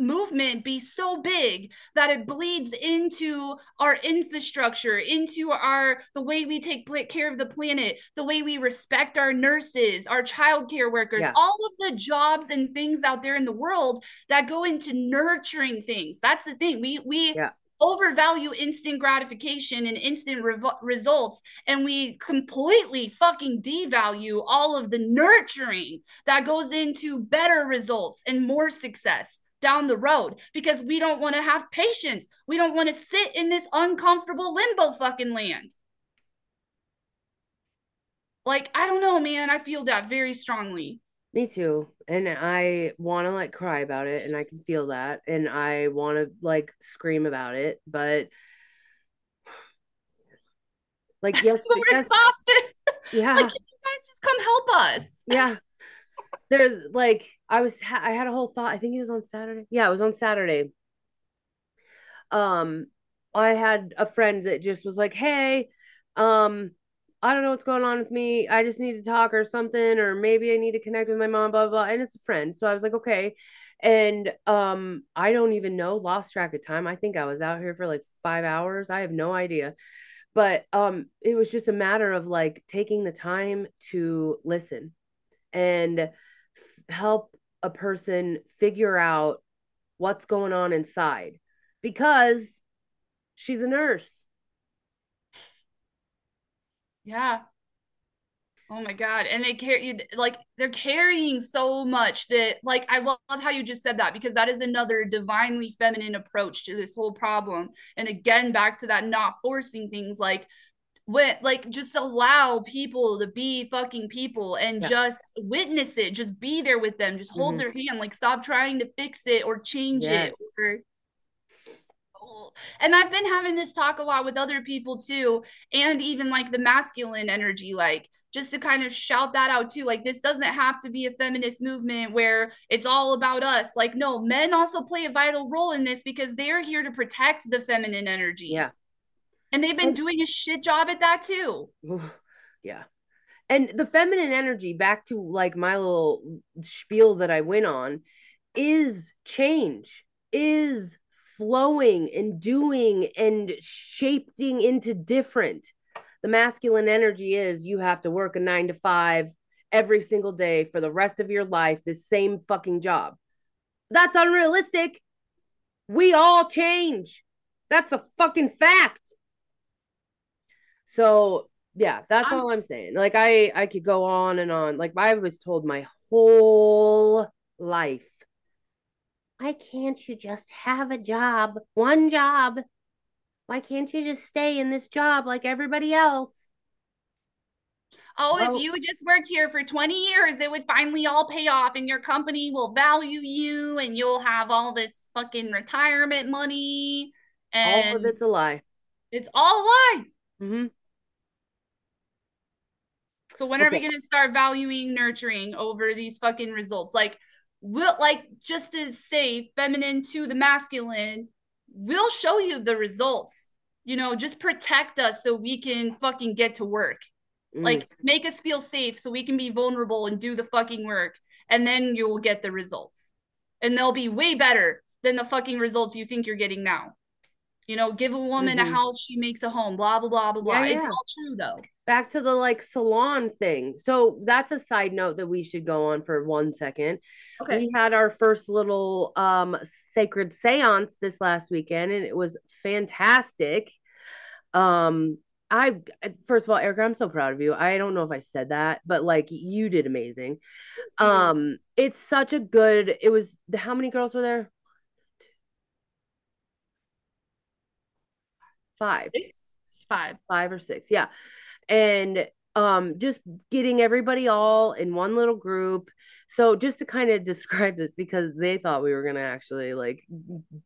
movement be so big that it bleeds into our infrastructure into our the way we take care of the planet the way we respect our nurses our childcare workers yeah. all of the jobs and things out there in the world that go into nurturing things that's the thing we we yeah overvalue instant gratification and instant rev- results and we completely fucking devalue all of the nurturing that goes into better results and more success down the road because we don't want to have patience. We don't want to sit in this uncomfortable limbo fucking land. Like, I don't know, man. I feel that very strongly. Me too. And I want to like cry about it and I can feel that and I want to like scream about it, but like yes, we're exhausted. Yeah. like, can you guys just come help us? Yeah. There's like I was ha- I had a whole thought. I think it was on Saturday. Yeah, it was on Saturday. Um I had a friend that just was like, "Hey, um I don't know what's going on with me. I just need to talk or something, or maybe I need to connect with my mom, blah, blah, blah. And it's a friend. So I was like, okay. And um, I don't even know, lost track of time. I think I was out here for like five hours. I have no idea. But um, it was just a matter of like taking the time to listen and f- help a person figure out what's going on inside because she's a nurse yeah. Oh my god. And they carry like they're carrying so much that like I love how you just said that because that is another divinely feminine approach to this whole problem. And again back to that not forcing things like when like just allow people to be fucking people and Yeah. just witness it just be there with them just hold Mhm. their hand like stop trying to fix it or change Yes. it or. And i've been having this talk a lot with other people too and even like the masculine energy like just to kind of shout that out too like this doesn't have to be a feminist movement where it's all about us like no men also play a vital role in this because they're here to protect the feminine energy Yeah. and they've been doing a shit job at that too. Yeah. And the feminine energy, back to like my little spiel that I went on, is change, is flowing and doing and shaping into different. The masculine energy is you have to work a nine to five every single day for the rest of your life, the same fucking job. That's unrealistic. We all change. That's a fucking fact. So yeah, that's I'm- all I'm saying. Like I I could go on and on. Like I was told my whole life. Why can't you just have a job? One job. Why can't you just stay in this job like everybody else? Oh, if you just worked here for 20 years, it would finally all pay off and your company will value you and you'll have all this fucking retirement money. And all of it's a lie. it's all a lie. hmm So when are we going to start valuing nurturing over these fucking results? Like, we'll like just to say feminine to the masculine, we'll show you the results. You know, just protect us so we can fucking get to work. Mm. Like, make us feel safe so we can be vulnerable and do the fucking work. And then you'll get the results. And they'll be way better than the fucking results you think you're getting now. You know, give a woman Mhm. a house, she makes a home, blah, blah, blah, blah, blah. Yeah, It's yeah. all true though. back to the like salon thing. So that's a side note that we should go on for one second. Okay. We had our first little um sacred seance this last weekend and it was fantastic. Um I first of all, Erika, I'm so proud of you. I don't know if I said that, but like you did amazing. Um it's such a good it was how many girls were there? Five. Six? Five. five or six yeah. And um just getting everybody all in one little group. So just to kind of describe this because they thought we were gonna actually like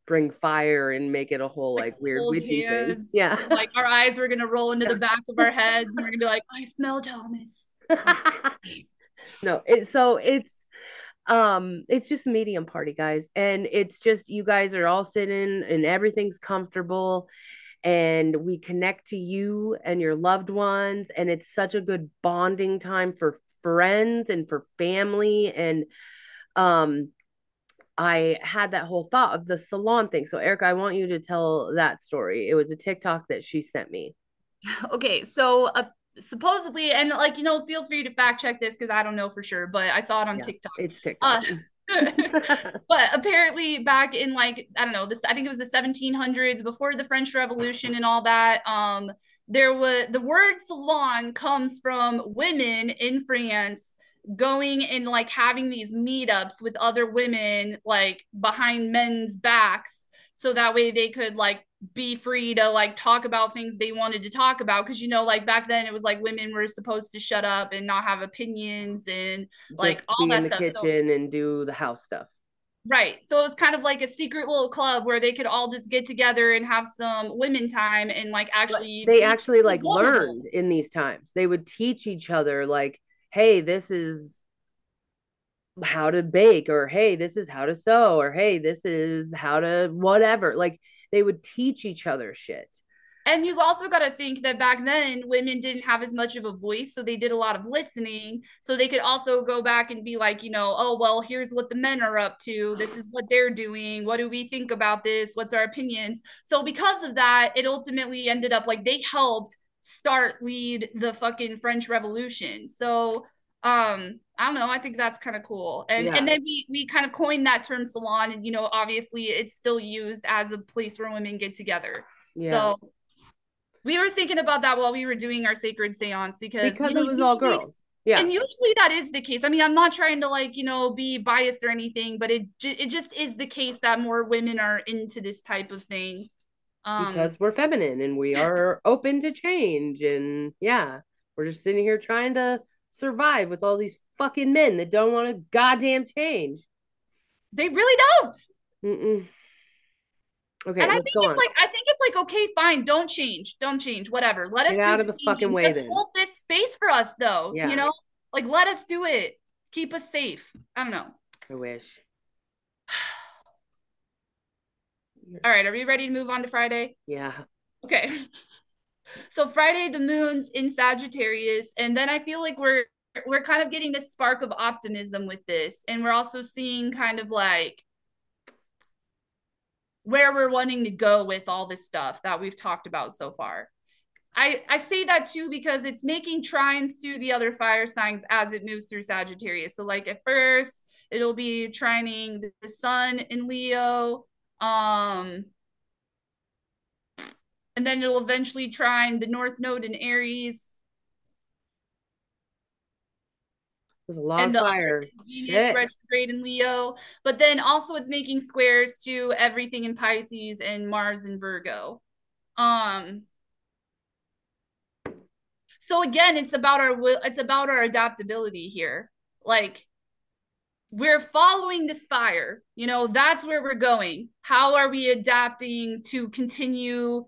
bring fire and make it a whole like, Like, weird witchy thing. yeah. Like our eyes were gonna roll into the back of our heads and we're gonna be like, I smell Thomas. no it, so it's um it's just medium party guys. And it's just you guys are all sitting and everything's comfortable and we connect to you and your loved ones and it's such a good bonding time for friends and for family and um I had that whole thought of the salon thing. So Erika, I want you to tell that story. It was a TikTok that she sent me. Okay, so uh, supposedly, and like you know, feel free to fact check this because I don't know for sure, but I saw it on Yeah, TikTok. It's Uh, TikTok. but apparently back in like i don't know this i think it was the 1700s before the french revolution and all that um there was the word salon comes from women in france going and like having these meetups with other women like behind men's backs so that way they could like be free to like talk about things they wanted to talk about because you know like back then it was like women were supposed to shut up and not have opinions and like, Just all be that in the stuff, so- kitchen and do the house stuff. Right. So it was kind of like a secret little club where they could all just get together and have some women time and like actually they actually like vulnerable. learned in these times. They would teach each other like, hey, this is how to bake or hey, this is how to sew or hey, this is how to whatever. Like they would teach each other shit. And you've also got to think that back then women didn't have as much of a voice, so they did a lot of listening. So they could also go back and be like, you know, oh well, here's what the men are up to. This is what they're doing. What do we think about this? What's our opinions? So because of that, it ultimately ended up like they helped start lead the fucking French Revolution. So um i don't know i think that's kind of cool and Yeah. and then we we kind of coined that term salon and you know obviously it's still used as a place where women get together Yeah. so we were thinking about that while we were doing our sacred seance because because you know, it was all usually- girls. Yeah. and usually that is the case. I mean, I'm not trying to like, you know, be biased or anything, but it it just is the case that more women are into this type of thing. Um, because we're feminine and we are open to change. And yeah, we're just sitting here trying to survive with all these fucking men that don't want to goddamn change. they really don't. Mm-mm. Okay, and I think it's on. like I think it's like okay, fine, don't change, don't change, whatever. Let us Get do out of the changing. fucking way Just then. hold this space for us, though. Yeah. You know, like let us do it. Keep us safe. I don't know. I wish. All right, are we ready to move on to Friday? Yeah. Okay. So Friday, the moon's in Sagittarius, and then I feel like we're we're kind of getting this spark of optimism with this, and we're also seeing kind of like where we're wanting to go with all this stuff that we've talked about so far. I I say that too because it's making trines to the other fire signs as it moves through Sagittarius. So like at first, it'll be trining the sun in Leo, um and then it'll eventually trine the north node in Aries There's a lot and of fire. Venus Shit. retrograde in Leo, but then also it's making squares to everything in Pisces and Mars in Virgo. Um so again, it's about our will it's about our adaptability here. Like we're following this fire. You know, that's where we're going. How are we adapting to continue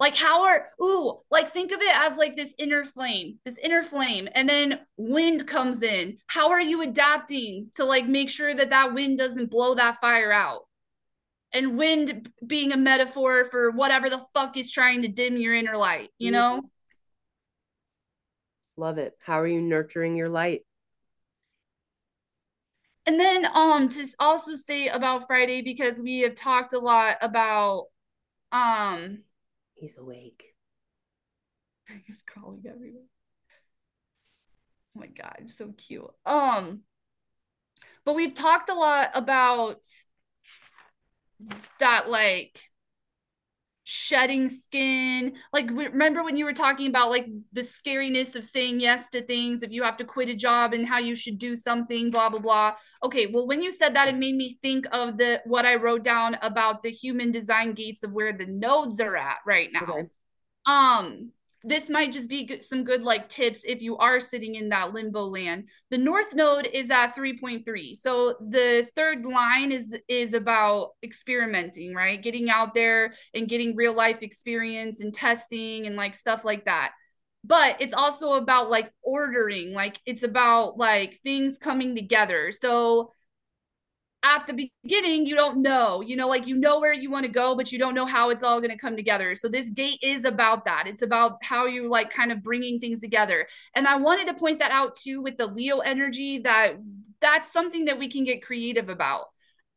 like how are ooh, like think of it as like this inner flame, this inner flame and then wind comes in. How are you adapting to like make sure that that wind doesn't blow that fire out? And wind being a metaphor for whatever the fuck is trying to dim your inner light, you know? Love it. How are you nurturing your light? And then um to also say about Friday because we have talked a lot about um He's awake. he's crawling everywhere. Oh my god, so cute. Um but we've talked a lot about that like shedding skin. Like remember when you were talking about like the scariness of saying yes to things if you have to quit a job and how you should do something blah blah blah. Okay well when you said that it made me think of the what i wrote down about the human design gates of where the nodes are at right now. Okay. um this might just be good, some good like tips if you are sitting in that limbo land. The north node is at 3.3 so the third line is is about experimenting right? Getting out there and getting real life experience and testing and like stuff like that. But it's also about like ordering like it's about like things coming together. So at the beginning you don't know you know like you know where you want to go but you don't know how it's all going to come together. So this gate is about that. It's about how you like kind of bringing things together. And i wanted to point that out too with the leo energy that that's something that we can get creative about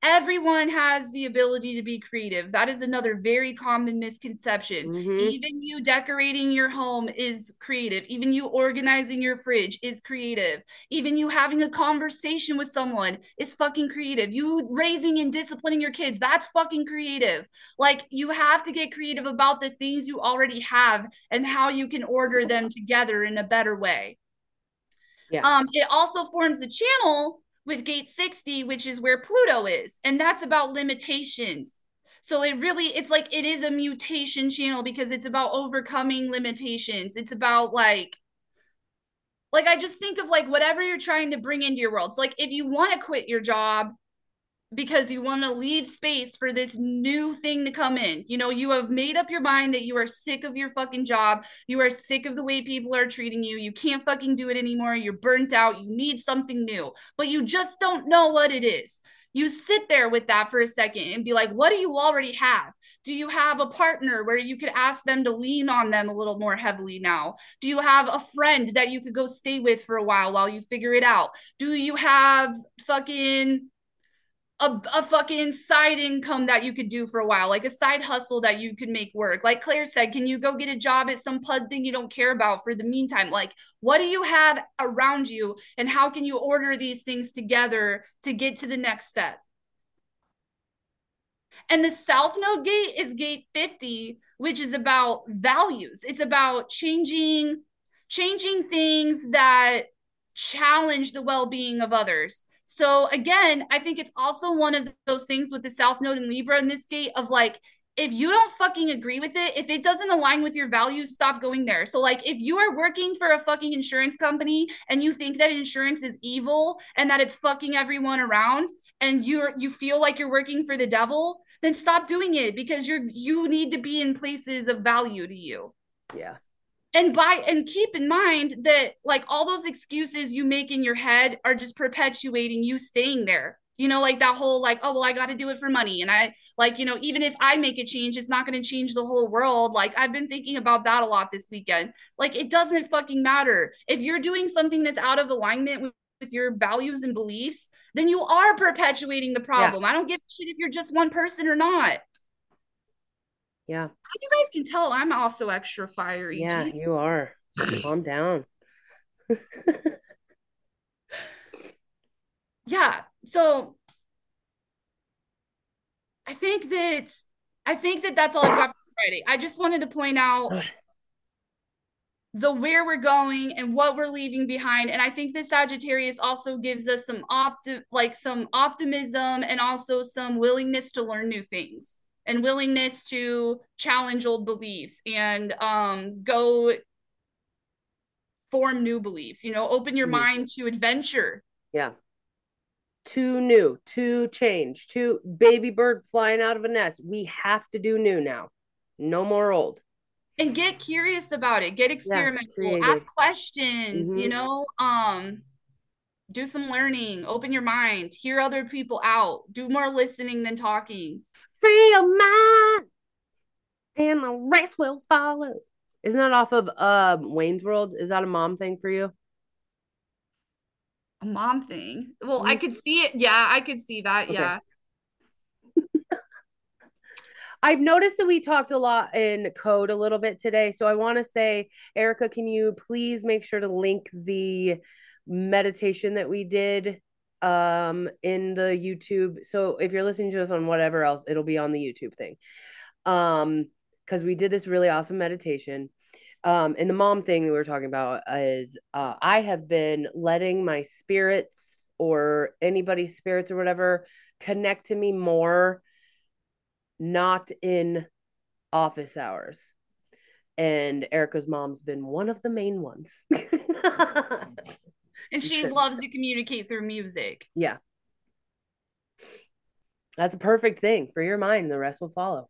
everyone has the ability to be creative that is another very common misconception Mhm. even you decorating your home is creative even you organizing your fridge is creative even you having a conversation with someone is fucking creative. You raising and disciplining your kids, that's fucking creative. Like you have to get creative about the things you already have and how you can order them together in a better way. Yeah. Um, it also forms a channel with gate 60, which is where Pluto is, and that's about limitations. So it really it's like it is a mutation channel because it's about overcoming limitations. It's about like like I just think of like whatever you're trying to bring into your world. So like if you want to quit your job because you want to leave space for this new thing to come in. You know, you have made up your mind that you are sick of your fucking job. You are sick of the way people are treating you. You can't fucking do it anymore. You're burnt out. You need something new, but you just don't know what it is. You sit there with that for a second and be like, what do you already have? Do you have a partner where you could ask them to lean on them a little more heavily now? Do you have a friend that you could go stay with for a while while you figure it out? Do you have fucking a, a fucking side income that you could do for a while, like a side hustle that you could make work. Like Claire said, can you go get a job at some pud thing you don't care about for the meantime? Like, what do you have around you, and how can you order these things together to get to the next step? And the South Node gate is gate 50, which is about values. It's about changing changing things that challenge the well-being of others. So again, I think it's also one of those things with the South Node and Libra in this gate of like if you don't fucking agree with it, if it doesn't align with your values, stop going there. So, like, if you are working for a fucking insurance company and you think that insurance is evil and that it's fucking everyone around, and you're you feel like you're working for the devil, then stop doing it because you're you need to be in places of value to you. Yeah. And by and keep in mind that like all those excuses you make in your head are just perpetuating you staying there. You know like that whole like oh well i got to do it for money. And i like you know even if i make a change it's not going to change the whole world. Like i've been thinking about that a lot this weekend. Like it doesn't fucking matter. If you're doing something that's out of alignment with, with your values and beliefs then you are perpetuating the problem. Yeah. i don't give a shit if you're just one person or not yeah. As you guys can tell i'm also extra fiery. Yeah Jesus. you are. Calm down. Yeah so I think that I think that that's all I've got for Friday. I just wanted to point out the where we're going and what we're leaving behind. And i think the sagittarius also gives us some opti- like some optimism and also some willingness to learn new things and willingness to challenge old beliefs and um go form new beliefs you know open your mm-hmm. mind to adventure yeah too new, too change, too baby bird flying out of a nest. We have to do new now. No more old. And get curious about it. Get experimental. Yeah, ask questions, mm-hmm. you know? Um do some learning, open your mind, hear other people out, do more listening than talking. Free your mind and the rest will follow. Isn't that off of uh, Wayne's World? Is that a mom thing for you? a mom thing. Well, I could see it. Yeah, I could see that. Okay. Yeah. I've noticed that we talked a lot in code a little bit today. So I want to say, Erika, can you please make sure to link the meditation that we did um in the YouTube. So if you're listening to us on whatever else, it'll be on the YouTube thing. Um because we did this really awesome meditation um, and the mom thing we were talking about is uh, I have been letting my spirits or anybody's spirits or whatever connect to me more, not in office hours. And Erika's mom's been one of the main ones. and she loves to communicate through music. Yeah. That's a perfect thing for your mind. The rest will follow.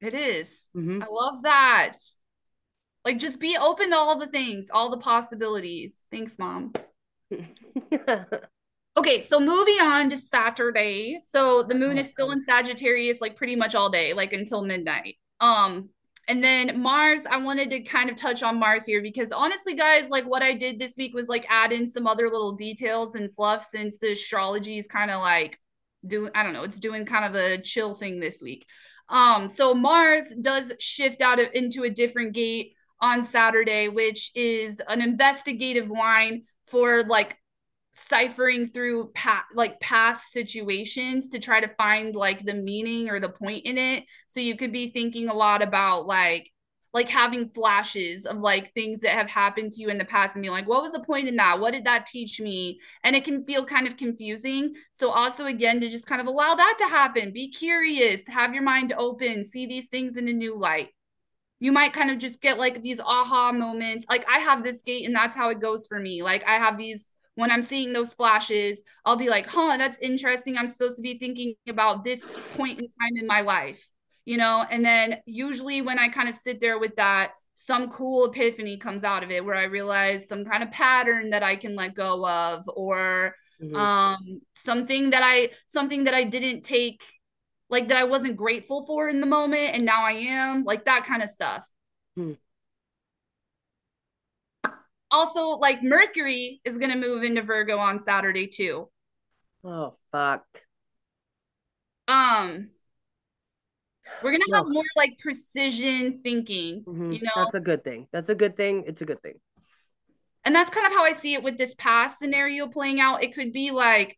It is. Mm-hmm. I love that. Like just be open to all the things, all the possibilities. Thanks, mom. okay, so moving on to Saturday. So the moon oh, is still in Sagittarius like pretty much all day, like until midnight. Um and then Mars, I wanted to kind of touch on Mars here because honestly, guys, like what I did this week was like add in some other little details and fluff since the astrology is kind of like doing, I don't know, it's doing kind of a chill thing this week. Um, so Mars does shift out of into a different gate on Saturday, which is an investigative line for like ciphering through past like past situations to try to find like the meaning or the point in it. So you could be thinking a lot about like like having flashes of like things that have happened to you in the past and be like what was the point in that? What did that teach me? And it can feel kind of confusing. So also again to just kind of allow that to happen. Be curious. Have your mind open. See these things in a new light. You might kind of just get like these aha moments. Like I have this gate and that's how it goes for me. Like I have these when I'm seeing those flashes, I'll be like, huh, that's interesting. I'm supposed to be thinking about this point in time in my life, you know? And then usually when I kind of sit there with that, some cool epiphany comes out of it where I realize some kind of pattern that I can let go of or mm-hmm. um something that I something that I didn't take like that I wasn't grateful for in the moment and now I am, like that kind of stuff. Hmm. Also, like Mercury is going to move into Virgo on Saturday too. Oh fuck. Um we're going to no. have more like precision thinking, mm-hmm. you know. That's a good thing. That's a good thing. It's a good thing. And that's kind of how I see it with this past scenario playing out. It could be like,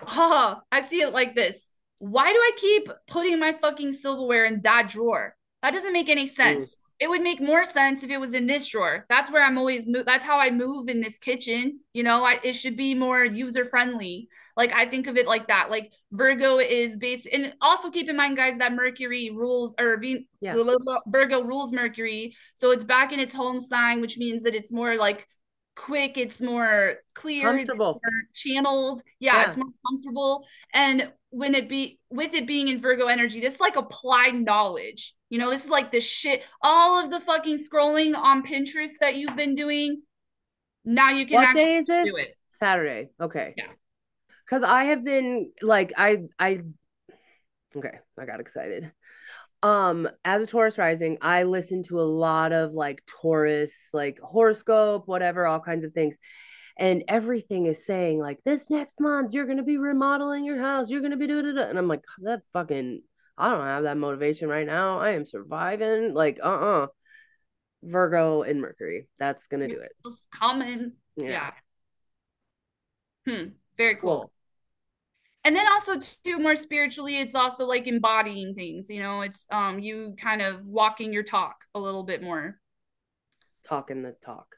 huh, I see it like this why do I keep putting my fucking silverware in that drawer? That doesn't make any sense. It would make more sense if it was in this drawer. That's where I'm always move. That's how I move in this kitchen. You know, I, it should be more user friendly. Like I think of it like that. Like Virgo is based, and also keep in mind, guys, that Mercury rules or being yeah. Virgo rules Mercury, so it's back in its home sign, which means that it's more like quick. It's more clear, comfortable, more channeled. Yeah, yeah, it's more comfortable. And when it be with it being in Virgo energy, this like applied knowledge you know, this is like the shit, all of the fucking scrolling on Pinterest that you've been doing. Now you can what actually day is this? do it. Saturday. Okay. Yeah. Cause I have been like I I okay, I got excited. Um, as a Taurus rising, I listen to a lot of like Taurus, like horoscope, whatever, all kinds of things. And everything is saying like this next month you're gonna be remodeling your house, you're gonna be doing it, and I'm like that fucking I don't have that motivation right now. I am surviving. Like, uh uh-uh. uh Virgo and Mercury. That's going to do it. It's coming. Yeah. yeah. Hmm. Very cool. cool. And then also too more spiritually, it's also like embodying things, you know, it's um you kind of walking your talk a little bit more. Talking the talk.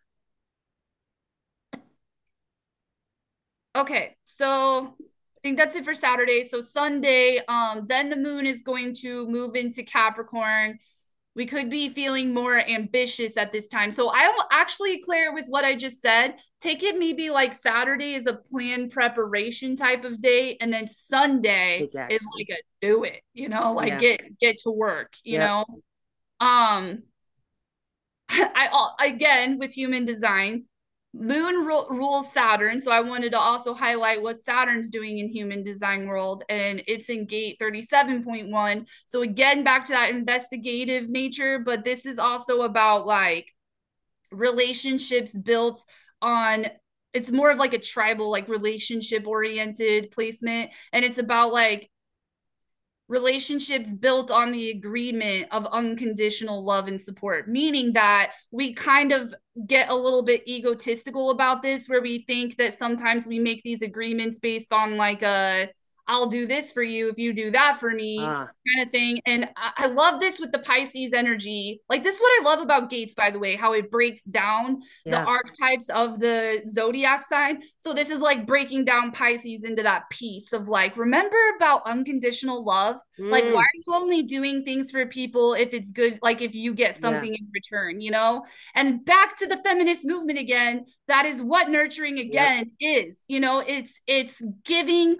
Okay, so I think that's it for Saturday. So Sunday, um, then the moon is going to move into Capricorn. We could be feeling more ambitious at this time. So I will actually clear with what I just said. Take it maybe like Saturday is a planned preparation type of day, and then Sunday exactly. is like a do it, you know, like yeah. get get to work, you yep. know. Um I all again with human design, Moon ru- rules Saturn, so I wanted to also highlight what Saturn's doing in human design world, and it's in gate 37.1. So again, back to that investigative nature, but this is also about like relationships built on it's more of like a tribal like relationship oriented placement and it's about like relationships built on the agreement of unconditional love and support, meaning that we kind of get a little bit egotistical about this, where we think that sometimes we make these agreements based on like a I'll do this for you if you do that for me, ah. kind of thing. And I, I, love this with the Pisces energy. Like, this is what I love about Gates, by the way, how it breaks down yeah. the archetypes of the zodiac sign. So, this is like breaking down Pisces into that piece of like, remember about unconditional love? Mm. Like, why mm. are you only doing things for people if it's good, like if you get something yeah. in return, you know? And back to the feminist movement again, that is what nurturing again yep. is, you know, it's, it's giving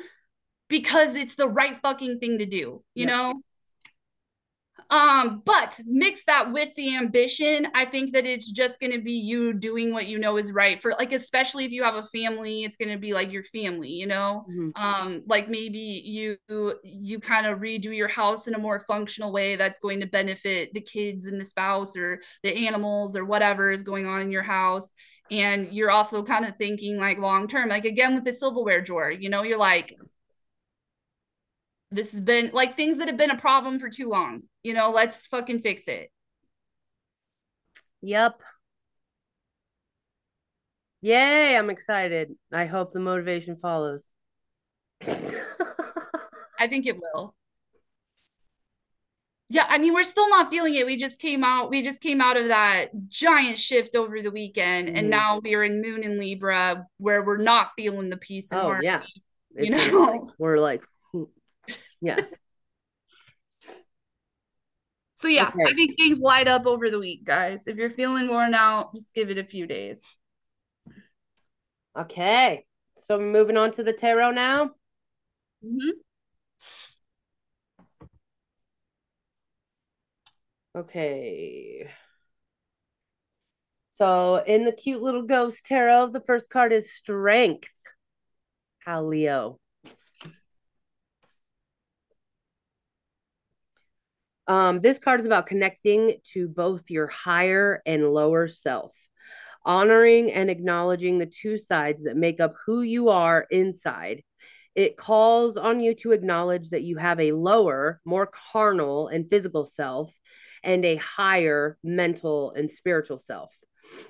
because it's the right fucking thing to do, you know? Um, but mix that with the ambition. I think that it's just going to be you doing what you know is right for like, especially if you have a family, it's going to be like your family, you know? Mm-hmm. Um, like maybe you, you kind of redo your house in a more functional way that's going to benefit the kids and the spouse or the animals or whatever is going on in your house. And you're also kind of thinking like long term, like again with the silverware drawer, you know, you're like, this has been like things that have been a problem for too long. You know, let's fucking fix it. Yep. Yay, I'm excited. I hope the motivation follows. I think it will. Yeah, I mean, we're still not feeling it. We just came out, we just came out of that giant shift over the weekend, and mm-hmm. now we're in Moon and Libra where we're not feeling the peace and oh, harmony. Yeah. You it's know, like, we're like yeah. So yeah, okay. I think things light up over the week, guys. If you're feeling worn out, just give it a few days. Okay. So moving on to the tarot now. Mm-hmm. Okay. So in the cute little ghost tarot, the first card is strength. How Leo. Um, this card is about connecting to both your higher and lower self, honoring and acknowledging the two sides that make up who you are inside. It calls on you to acknowledge that you have a lower, more carnal and physical self and a higher mental and spiritual self.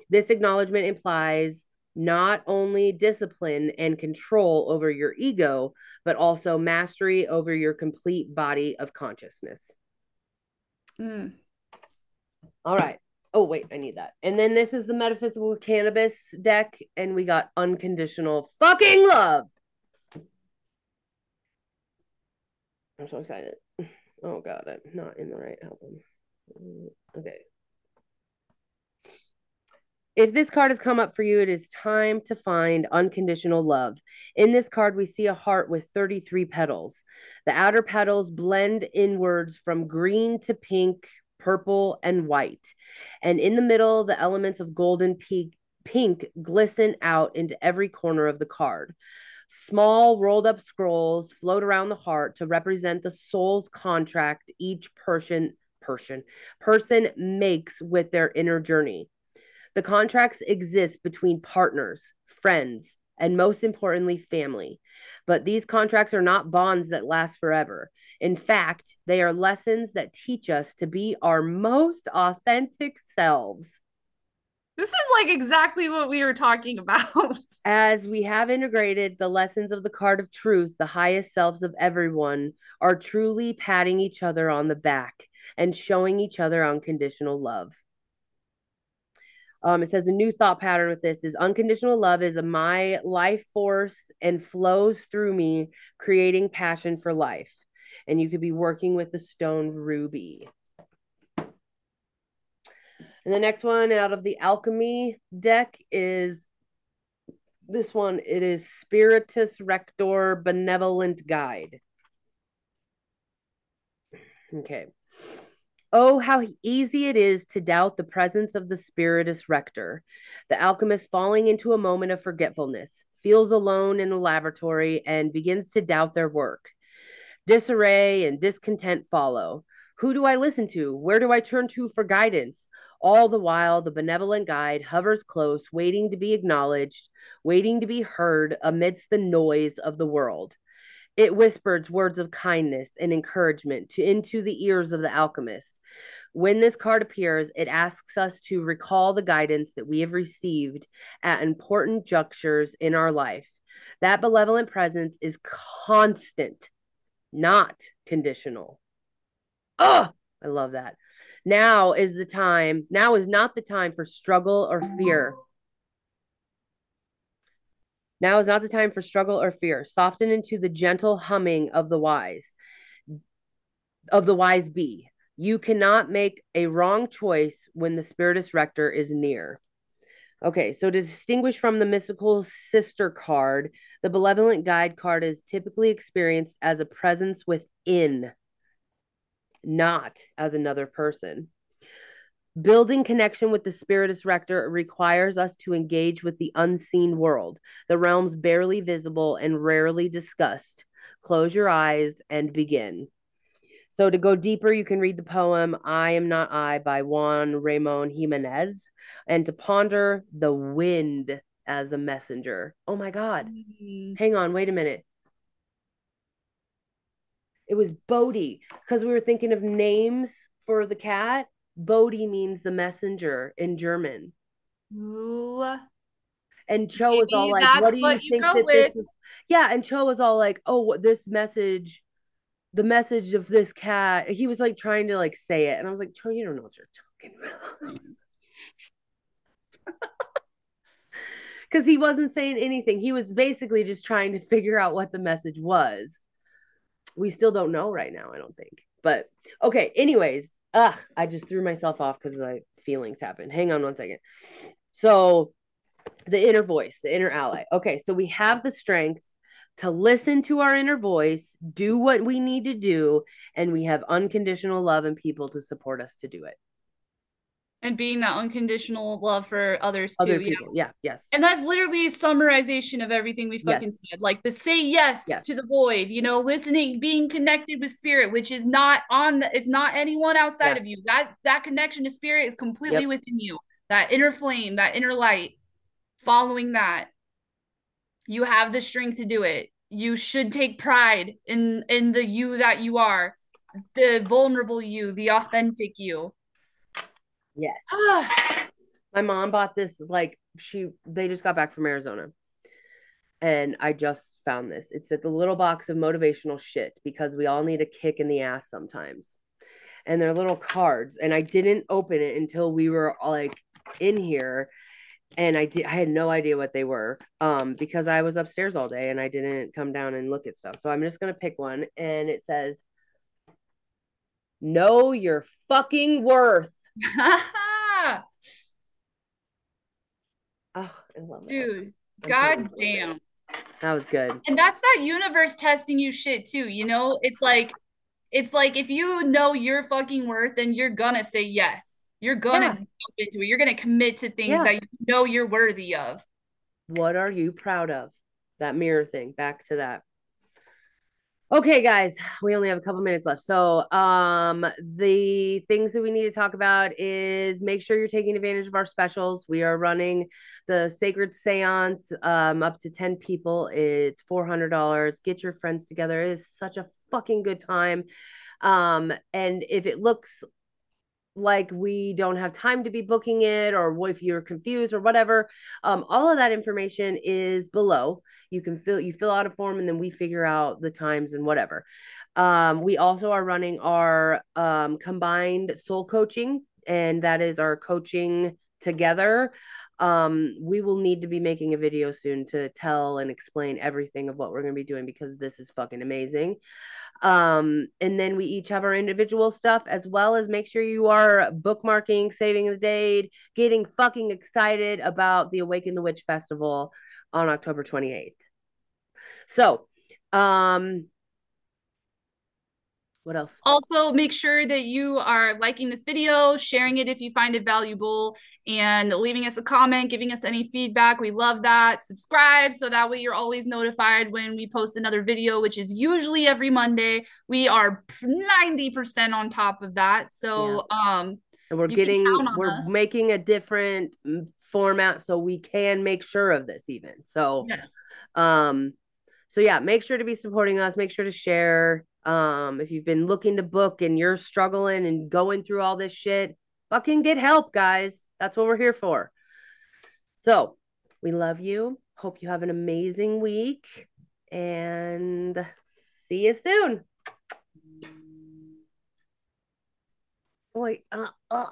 This acknowledgement implies not only discipline and control over your ego, but also mastery over your complete body of consciousness. Mm. All right. Oh, wait, I need that. And then this is the metaphysical cannabis deck, and we got unconditional fucking love. I'm so excited. Oh god, I'm not in the right album. Okay. If this card has come up for you, it is time to find unconditional love. In this card, we see a heart with 33 petals. The outer petals blend inwards from green to pink, purple, and white. And in the middle, the elements of golden pink, pink glisten out into every corner of the card. Small rolled up scrolls float around the heart to represent the soul's contract each person person person makes with their inner journey. The contracts exist between partners, friends, and most importantly, family. But these contracts are not bonds that last forever. In fact, they are lessons that teach us to be our most authentic selves. This is like exactly what we were talking about. As we have integrated the lessons of the card of truth, the highest selves of everyone are truly patting each other on the back and showing each other unconditional love. Um, it says a new thought pattern with this is unconditional love is my life force and flows through me, creating passion for life. And you could be working with the stone ruby. And the next one out of the alchemy deck is this one. It is Spiritus Rector Benevolent Guide. Okay. Oh, how easy it is to doubt the presence of the Spiritus Rector. The alchemist, falling into a moment of forgetfulness, feels alone in the laboratory and begins to doubt their work. Disarray and discontent follow. Who do I listen to? Where do I turn to for guidance? All the while, the benevolent guide hovers close, waiting to be acknowledged, waiting to be heard amidst the noise of the world. It whispers words of kindness and encouragement to, into the ears of the alchemist. When this card appears, it asks us to recall the guidance that we have received at important junctures in our life. That benevolent presence is constant, not conditional. Oh, I love that. Now is the time. Now is not the time for struggle or fear. Now is not the time for struggle or fear. Soften into the gentle humming of the wise, of the wise bee. You cannot make a wrong choice when the Spiritus Rector is near. Okay, so to distinguish from the mystical sister card, the benevolent guide card is typically experienced as a presence within, not as another person. Building connection with the Spiritus Rector requires us to engage with the unseen world, the realms barely visible and rarely discussed. Close your eyes and begin. So, to go deeper, you can read the poem I Am Not I by Juan Ramon Jimenez and to ponder the wind as a messenger. Oh my God. Mm-hmm. Hang on, wait a minute. It was Bodhi because we were thinking of names for the cat Bodhi means the messenger in German. Ooh. And Cho Maybe was all like, "What do you, think that with. this is?" Yeah, and Cho was all like, "Oh, this message, the message of this cat." He was like trying to like say it, and I was like, "Cho, you don't know what you're talking about." Because he wasn't saying anything. He was basically just trying to figure out what the message was. We still don't know right now, I don't think. But okay, anyways, ah, I just threw myself off because my feelings happened. Hang on one second. So, the inner voice, the inner ally. Okay, so we have the strength to listen to our inner voice, do what we need to do, and we have unconditional love and people to support us to do it and being that unconditional love for others too. Other people. Yeah, yes. And that's literally a summarization of everything we fucking yes. said. Like the say yes, yes, to the void, you know, listening, being connected with spirit, which is not on the, it's not anyone outside yeah. of you. That that connection to spirit is completely yep. within you. That inner flame, that inner light. Following that, you have the strength to do it. You should take pride in in the you that you are, the vulnerable you, the authentic you Yes. My mom bought this like she they just got back from Arizona. And I just found this. It's at the little box of motivational shit because we all need a kick in the ass sometimes. and they're little cards. And I didn't open it until we were like in here and I did I had no idea what they were um because I was upstairs all day and I didn't come down and look at stuff. So I'm just going to pick one and it says Know your fucking worth. oh, I love that. Dude, god damn. That was good. And that's that universe testing you shit too, you know? It's like it's like if you know your fucking worth, then you're gonna say yes. You're gonna yeah. jump into it. You're gonna commit to things yeah. that you know you're worthy of. What are you proud of? That mirror thing. Back to that. Okay, guys, we only have a couple minutes left. So, um, the things that we need to talk about is make sure you're taking advantage of our specials. We are running the Sacred Seance um, up to 10 people. It's $400. Get your friends together. It is such a fucking good time. Um, and if it looks like we don't have time to be booking it or if you're confused or whatever um, all of that information is below. You can fill you fill out a form and then we figure out the times and whatever. Um, we also are running our um, combined soul coaching and that is our coaching together um, we will need to be making a video soon to tell and explain everything of what we're going to be doing because this is fucking amazing um, and then we each have our individual stuff as well as make sure you are bookmarking, saving the date, getting fucking excited about the Awaken the Witch Festival on October 28th. So, um, what else? Also, make sure that you are liking this video, sharing it if you find it valuable, and leaving us a comment, giving us any feedback. We love that. Subscribe so that way you're always notified when we post another video, which is usually every Monday. We are 90% on top of that. So, yeah. um, and we're getting, we're us. making a different format so we can make sure of this even. So, yes. Um, so yeah, make sure to be supporting us. Make sure to share. Um, if you've been looking to book and you're struggling and going through all this shit, fucking get help, guys. That's what we're here for. So we love you. Hope you have an amazing week and see you soon. Wait, uh, uh.